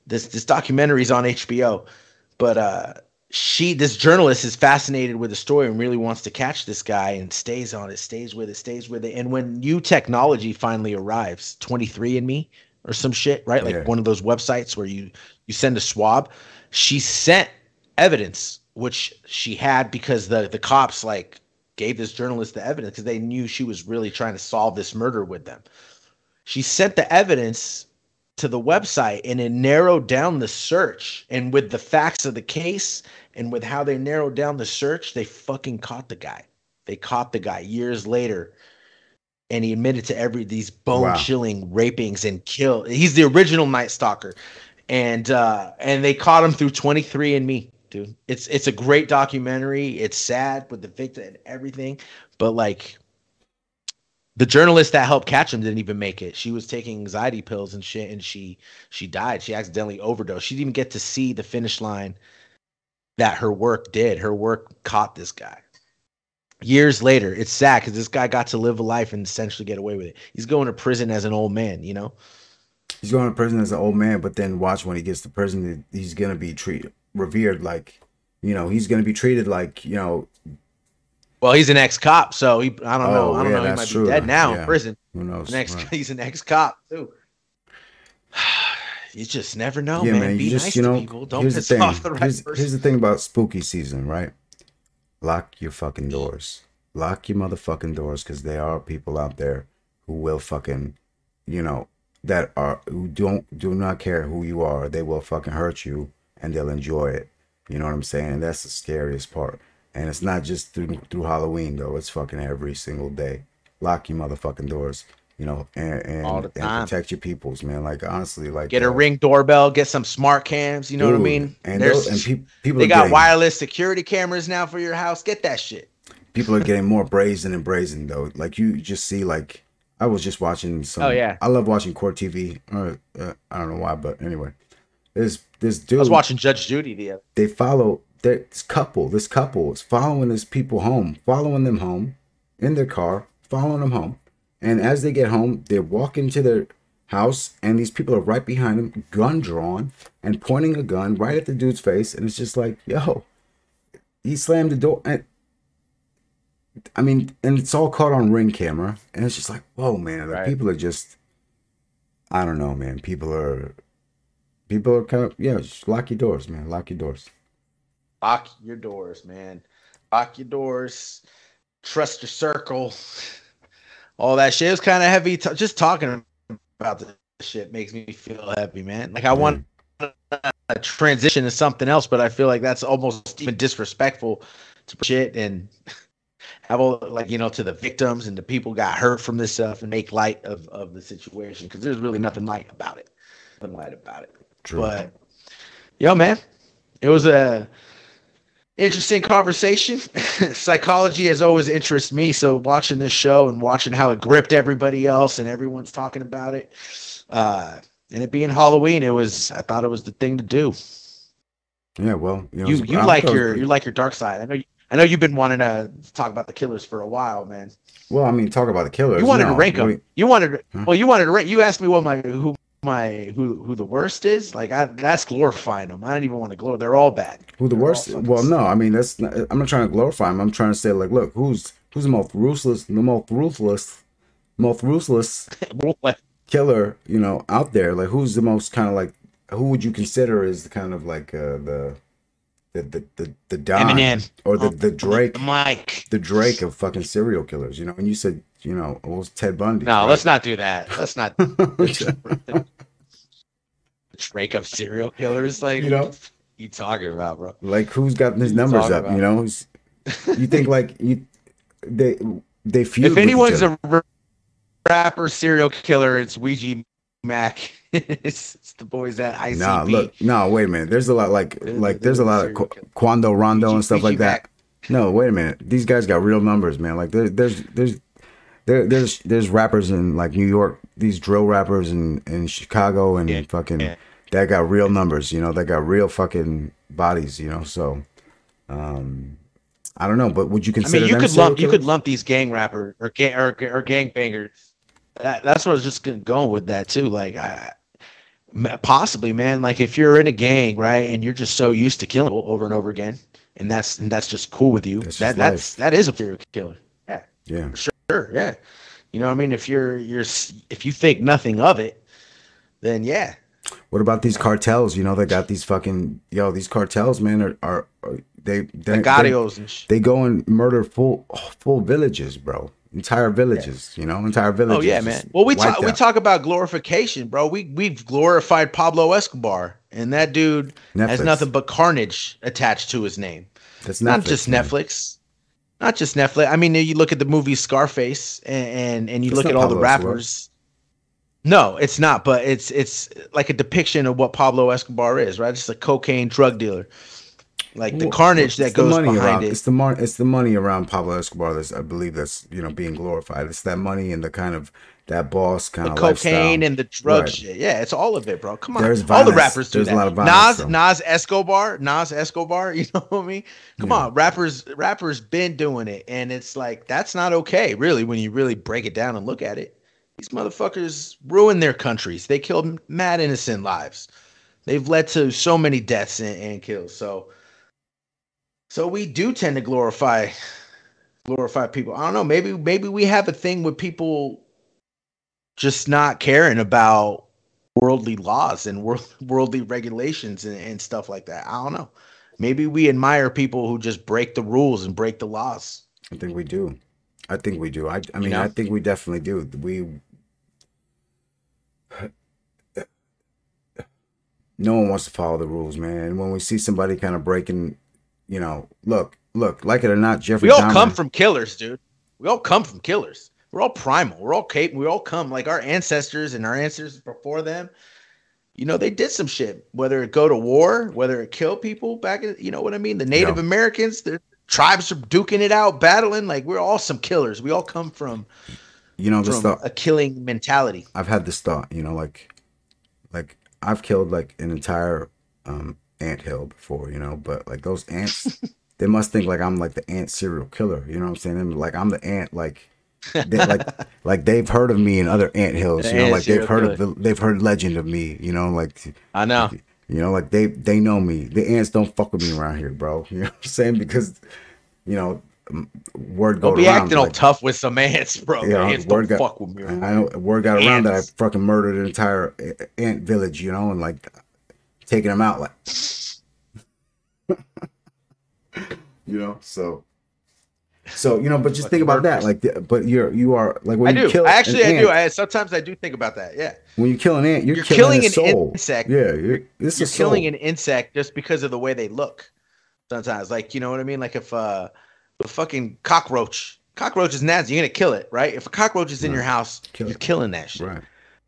This this documentary's on HBO, but uh, she this journalist is fascinated with the story and really wants to catch this guy and stays on it, stays with it, stays with it. And when new technology finally arrives, 23andMe or some shit, right? Like Yeah. one of those websites where you you send a swab, she sent evidence which she had because the the cops like gave this journalist the evidence because they knew she was really trying to solve this murder with them. She sent the evidence to the website and it narrowed down the search. And with the facts of the case and with how they narrowed down the search, they fucking caught the guy. They caught the guy years later. And he admitted to every these bone chilling wow. rapings and kill. He's the original Night Stalker. And uh and they caught him through 23andMe, dude. It's it's a great documentary. It's sad with the victim and everything, but like the journalist that helped catch him didn't even make it. She was taking anxiety pills and shit, and she she died. She accidentally overdosed. She didn't even get to see the finish line that her work did. Her work caught this guy. Years later, it's sad because this guy got to live a life and essentially get away with it. He's going to prison as an old man, you know. He's going to prison as an old man, but then watch when he gets to prison, he's gonna be treated revered like, you know, he's gonna be treated like, you know, well, he's an ex-cop, so he I don't know. Oh, I don't yeah, know. He might true. be dead now yeah. in prison. Who knows? Next, right. he's an ex-cop too. you just never know, yeah, man. man. Be just, nice you know, to people. Don't piss the off the right here's, person. Here's the thing about spooky season, right? Lock your fucking doors. Lock your motherfucking doors, because there are people out there who will fucking, you know, that are who don't do not care who you are. They will fucking hurt you, and they'll enjoy it. You know what I'm saying? That's the scariest part. And it's not just through through Halloween though. It's fucking every single day. Lock your motherfucking doors. You know, and and, and protect your peoples, man. Like honestly, like get a uh, ring doorbell, get some smart cams. You know dude, what I mean? And There's those, and pe- people they got getting, wireless security cameras now for your house. Get that shit. People are getting more brazen and brazen though. Like you just see, like I was just watching some. Oh yeah, I love watching court TV. Uh, uh, I don't know why, but anyway, there's this dude. I was watching Judge Judy the other. They follow this couple, this couple is following these people home, following them home in their car, following them home. And as they get home, they walk into their house, and these people are right behind them, gun drawn, and pointing a gun right at the dude's face. And it's just like, yo, he slammed the door. And I mean, and it's all caught on ring camera. And it's just like, whoa, man. Like, right. People are just, I don't know, man. People are, people are kind of, yeah, just lock your doors, man. Lock your doors. Lock your doors, man. Lock your doors. Trust your circle. All that shit. It was kind of heavy. T- just talking about this shit makes me feel heavy, man. Like I want a transition to something else, but I feel like that's almost even disrespectful to shit and have all like you know to the victims and the people got hurt from this stuff and make light of of the situation because there's really nothing light about it. Nothing light about it. True. But yo, man, it was a interesting conversation. Psychology has always interested me. So watching this show and watching how it gripped everybody else and everyone's talking about it, uh, and it being Halloween, it was I thought it was the thing to do. Yeah, well, you know, you, you like your you like your dark side. I know you, I know you've been wanting to talk about the killers for a while, man. Well, I mean, talk about the killers. You wanted no, to rank them. You wanted, huh? well, you wanted to rank. You asked me what my who my who who the worst is, like I that's glorifying them. I don't even want to glorify. They're all bad. Who the They're worst? Well, no, I mean that's. Not, I'm not trying to glorify them. I'm trying to say like, look, who's who's the most ruthless, the most ruthless, most ruthless killer, you know, out there? Like, who's the most kind of like? Who would you consider is the kind of like uh, the the the the, the Don Eminem. or the the Drake, Mike, the Drake of fucking serial killers? You know, and you said you know, was Ted Bundy. No, right? let's not do that. Let's not. Drake of serial killers, like you know, you talking about, bro? Like who's got his numbers up? About? You know, who's, you think like you they they feud. If anyone's a rapper serial killer, it's Ouija Macc. it's, it's, the boys at ICP. Nah, look, no, wait a minute. There's a lot like like there's, a lot of Qu- Quando Rondo and stuff like that. No, wait a minute. These guys got real numbers, man. Like there's there's there's there, there's there's rappers in like New York, these drill rappers in in Chicago and yeah, fucking yeah. that got real numbers, you know, that got real fucking bodies, you know. So, um, I don't know, but would you consider? I mean, you could lump you could lump these gang rappers or gang or, or gang bangers. That, that's what I was just going with that too. Like, I, possibly, man. Like, if you're in a gang, right, and you're just so used to killing over and over again, and that's and that's just cool with you. That's that that's that is a serial killer. Yeah, yeah, sure. Sure, yeah. You know what I mean? If you're you're if you think nothing of it, then yeah. What about these cartels? You know, they got these fucking yo, these cartels, man, are, are, are they they, they, and sh- they go and murder full full villages, bro. Entire villages, you know, entire villages. Oh yeah, man. Well, we talk we talk about glorification, bro. We we've glorified Pablo Escobar, and that dude has nothing but carnage attached to his name. That's not just man. Netflix, not just Netflix. I mean, you look at the movie Scarface, and and, and you look at all the Pablo Escobar. rappers. No, it's not, but it's it's like a depiction of what Pablo Escobar is, right? It's a cocaine drug dealer, like the Well, carnage that the goes money behind around, it. It's the money. It's the money around Pablo Escobar. That's I believe that's you know being glorified. It's that money and the kind of that boss kind of cocaine lifestyle. and the drug Right. shit. Yeah, it's all of it, bro. Come on. There's all the rappers do There's a that. lot of violence, Nas. Nas Escobar, Nas Escobar, you know what I mean? Come Yeah. on, rappers rappers been doing it and it's like that's not okay, really when you really break it down and look at it. These motherfuckers ruined their countries. They killed mad innocent lives. They've led to so many deaths and, and kills. So so we do tend to glorify glorify people. I don't know, maybe maybe we have a thing with people just not caring about worldly laws and world, worldly regulations and, and stuff like that. I don't know. Maybe we admire people who just break the rules and break the laws. I think we do. I think we do. I, I mean, know? I think we definitely do. We. No one wants to follow the rules, man. When we see somebody kind of breaking, you know, look, look, like it or not, Jeffrey. We all Dahmer- come from killers, dude. We all come from killers. We're all primal. We're all Cape. We all come like our ancestors and our ancestors before them. You know, they did some shit, whether it go to war, whether it kill people back in, you know what I mean? The Native Yeah. Americans, the tribes are duking it out, battling. Like we're all some killers. We all come from, You know, this thought. a killing mentality. I've had this thought. You know, like, like I've killed like an entire um ant hill before. You know, but like those ants, they must think like I'm like the ant serial killer. You know what I'm saying? Like I'm the ant like. They, like like they've heard of me in other ant hills, you know, like they've heard of the, they've heard legend of me, you know, like I know. you know, like they they know me. The ants don't fuck with me around here, bro. You know what I'm saying? Because you know, word Don't be around. acting all like, tough with some ants, bro. you know, ants word don't got, fuck with me. I know word got around that I fucking murdered an entire ant village, you know, and like taking them out, like you know. So, so you know, but just think about that, like, the- but you're you are like when I you do. kill I actually, I do. I, sometimes I do think about that. Yeah. when you kill an ant, you're, You're killing, killing a an insect. Yeah, you're, it's You're a soul. killing an insect just because of the way they look. Sometimes, like you know what I mean. Like if uh, a fucking cockroach, cockroach is nasty. You're gonna kill it, right? If a cockroach is in Right. your house, Kill you're it. killing that shit. right.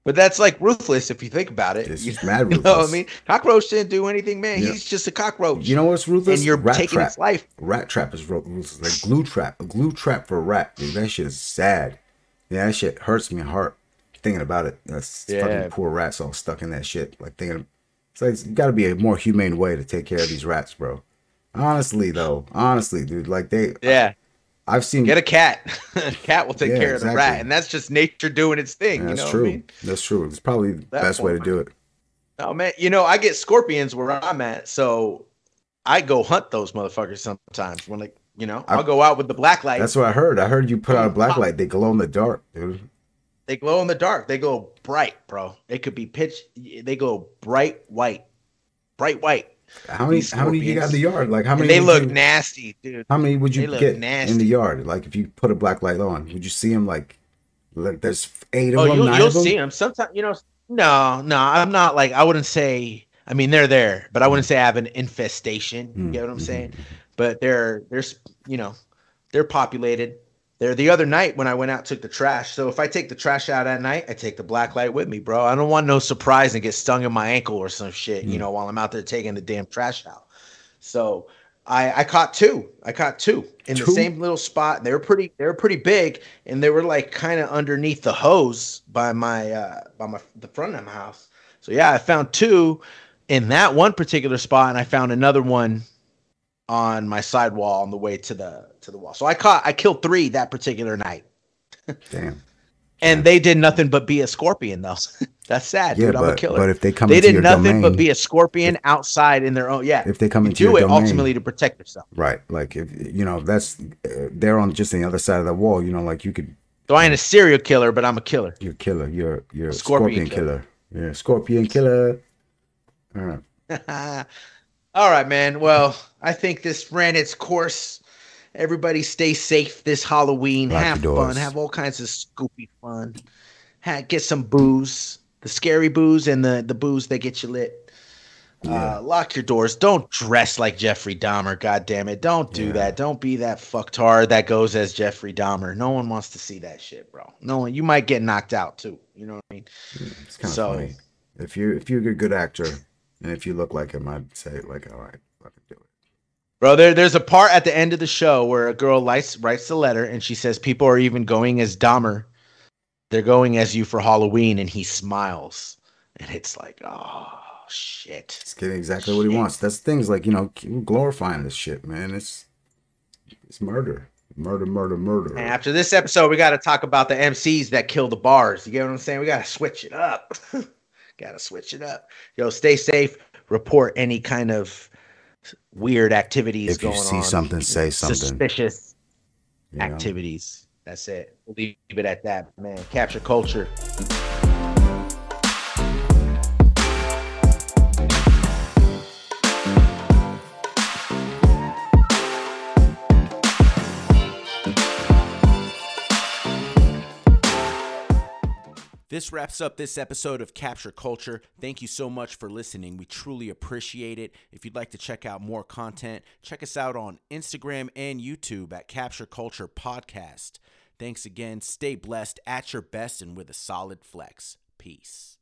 But that's like ruthless if you think about it. It's you, just mad you know what I mean? Cockroach didn't do anything, man. Yeah. He's just a cockroach. You know what's ruthless? and you're rat taking trap. its life. Rat trap is ru- ruthless. Like glue trap. A glue trap for a rat. Dude, that shit is sad. Yeah, that shit hurts me heart thinking about it. That's Yeah. fucking poor rats all stuck in that shit. Like thinking, it's like it's got to be a more humane way to take care of these rats, bro. Honestly, though, honestly, dude, like they, Yeah, I've seen. get a cat. a cat will take Yeah, care of the rat, and that's just nature doing its thing. Yeah, you that's know true. I mean? That's true. It's probably the That best way to do it. Oh man, you know I get scorpions where I'm at, so I go hunt those motherfuckers sometimes. When like you know, I- I'll go out with the black light. That's what I heard. I heard you put out a black light. They glow in the dark, dude. They glow in the dark. They go bright, bro. They could be pitch. They go bright white, bright white. How many? How many you got in the yard? Like how And many? they look you- nasty, dude. How many would you get in the yard? Like if you put a black light on, would you see them like like there's eight of Oh, them, you'll, 9 you'll them? see them sometimes. You know, no, no, I'm not like I wouldn't say. I mean, they're there, but I wouldn't say I have an infestation. You Mm, get what I'm saying? But they're they're you know they're populated. They're the other night when I went out took the trash. So if I take the trash out at night, I take the black light with me, bro. I don't want no surprise and get stung in my ankle or some shit, you Mm. know, while I'm out there taking the damn trash out. So I I caught two. I caught two in Two? the same little spot. They were pretty they were pretty big and they were like kind of underneath the hose by my uh by my the front of my house. So yeah, I found two in that one particular spot and I found another one on my sidewall on the way to the to the wall. So I caught I killed 3 that particular night. Damn. And they did nothing but be a scorpion though. That's sad, Yeah, dude. I'm a but killer. but if they come they did nothing domain, but be a scorpion outside in their own yeah. if they come You into do your it domain, ultimately to protect yourself. right? Like if you know that's uh, they're on just the other side of the wall. You know, like you could So I ain't a serial killer, but I'm a killer. you're a killer. You're you're a Scorpion scorpion, killer. You're a scorpion killer. All right. All right, man. Well, I think this ran its course. Everybody stay safe this Halloween. Lock have fun. Have all kinds of scoopy fun. Ha- get some booze. The scary booze and the, the booze that get you lit. Yeah. Uh, lock your doors. Don't dress like Jeffrey Dahmer. God damn it. Don't do Yeah. that. Don't be that fucktard that goes as Jeffrey Dahmer. No one wants to see that shit, bro. No one. You might get knocked out too. You know what I mean? It's kind of So- funny. If you if you're a good actor and if you look like him, I'd say like, all right, fucking do it. Bro, there, there's a part at the end of the show where a girl writes, writes the letter and she says, People are even going as Dahmer. They're going as you for Halloween. And he smiles. And it's like, oh, shit. He's getting exactly what he wants. That's things like you know glorifying this shit, man. It's it's murder, murder, murder, murder. And after this episode, we got to talk about the MCs that kill the bars. You get what I'm saying? We got to switch it up. got to switch it up. Yo, stay safe. Report any kind of weird activities If you going see on. something, say something. Suspicious you know? activities. That's it. We'll leave it at that, man. Capture culture. This wraps up this episode of Capture Culture. Thank you so much for listening. We truly appreciate it. If you'd like to check out more content, check us out on Instagram and YouTube at Capture Culture Podcast. Thanks again. Stay blessed at your best and with a solid flex. Peace.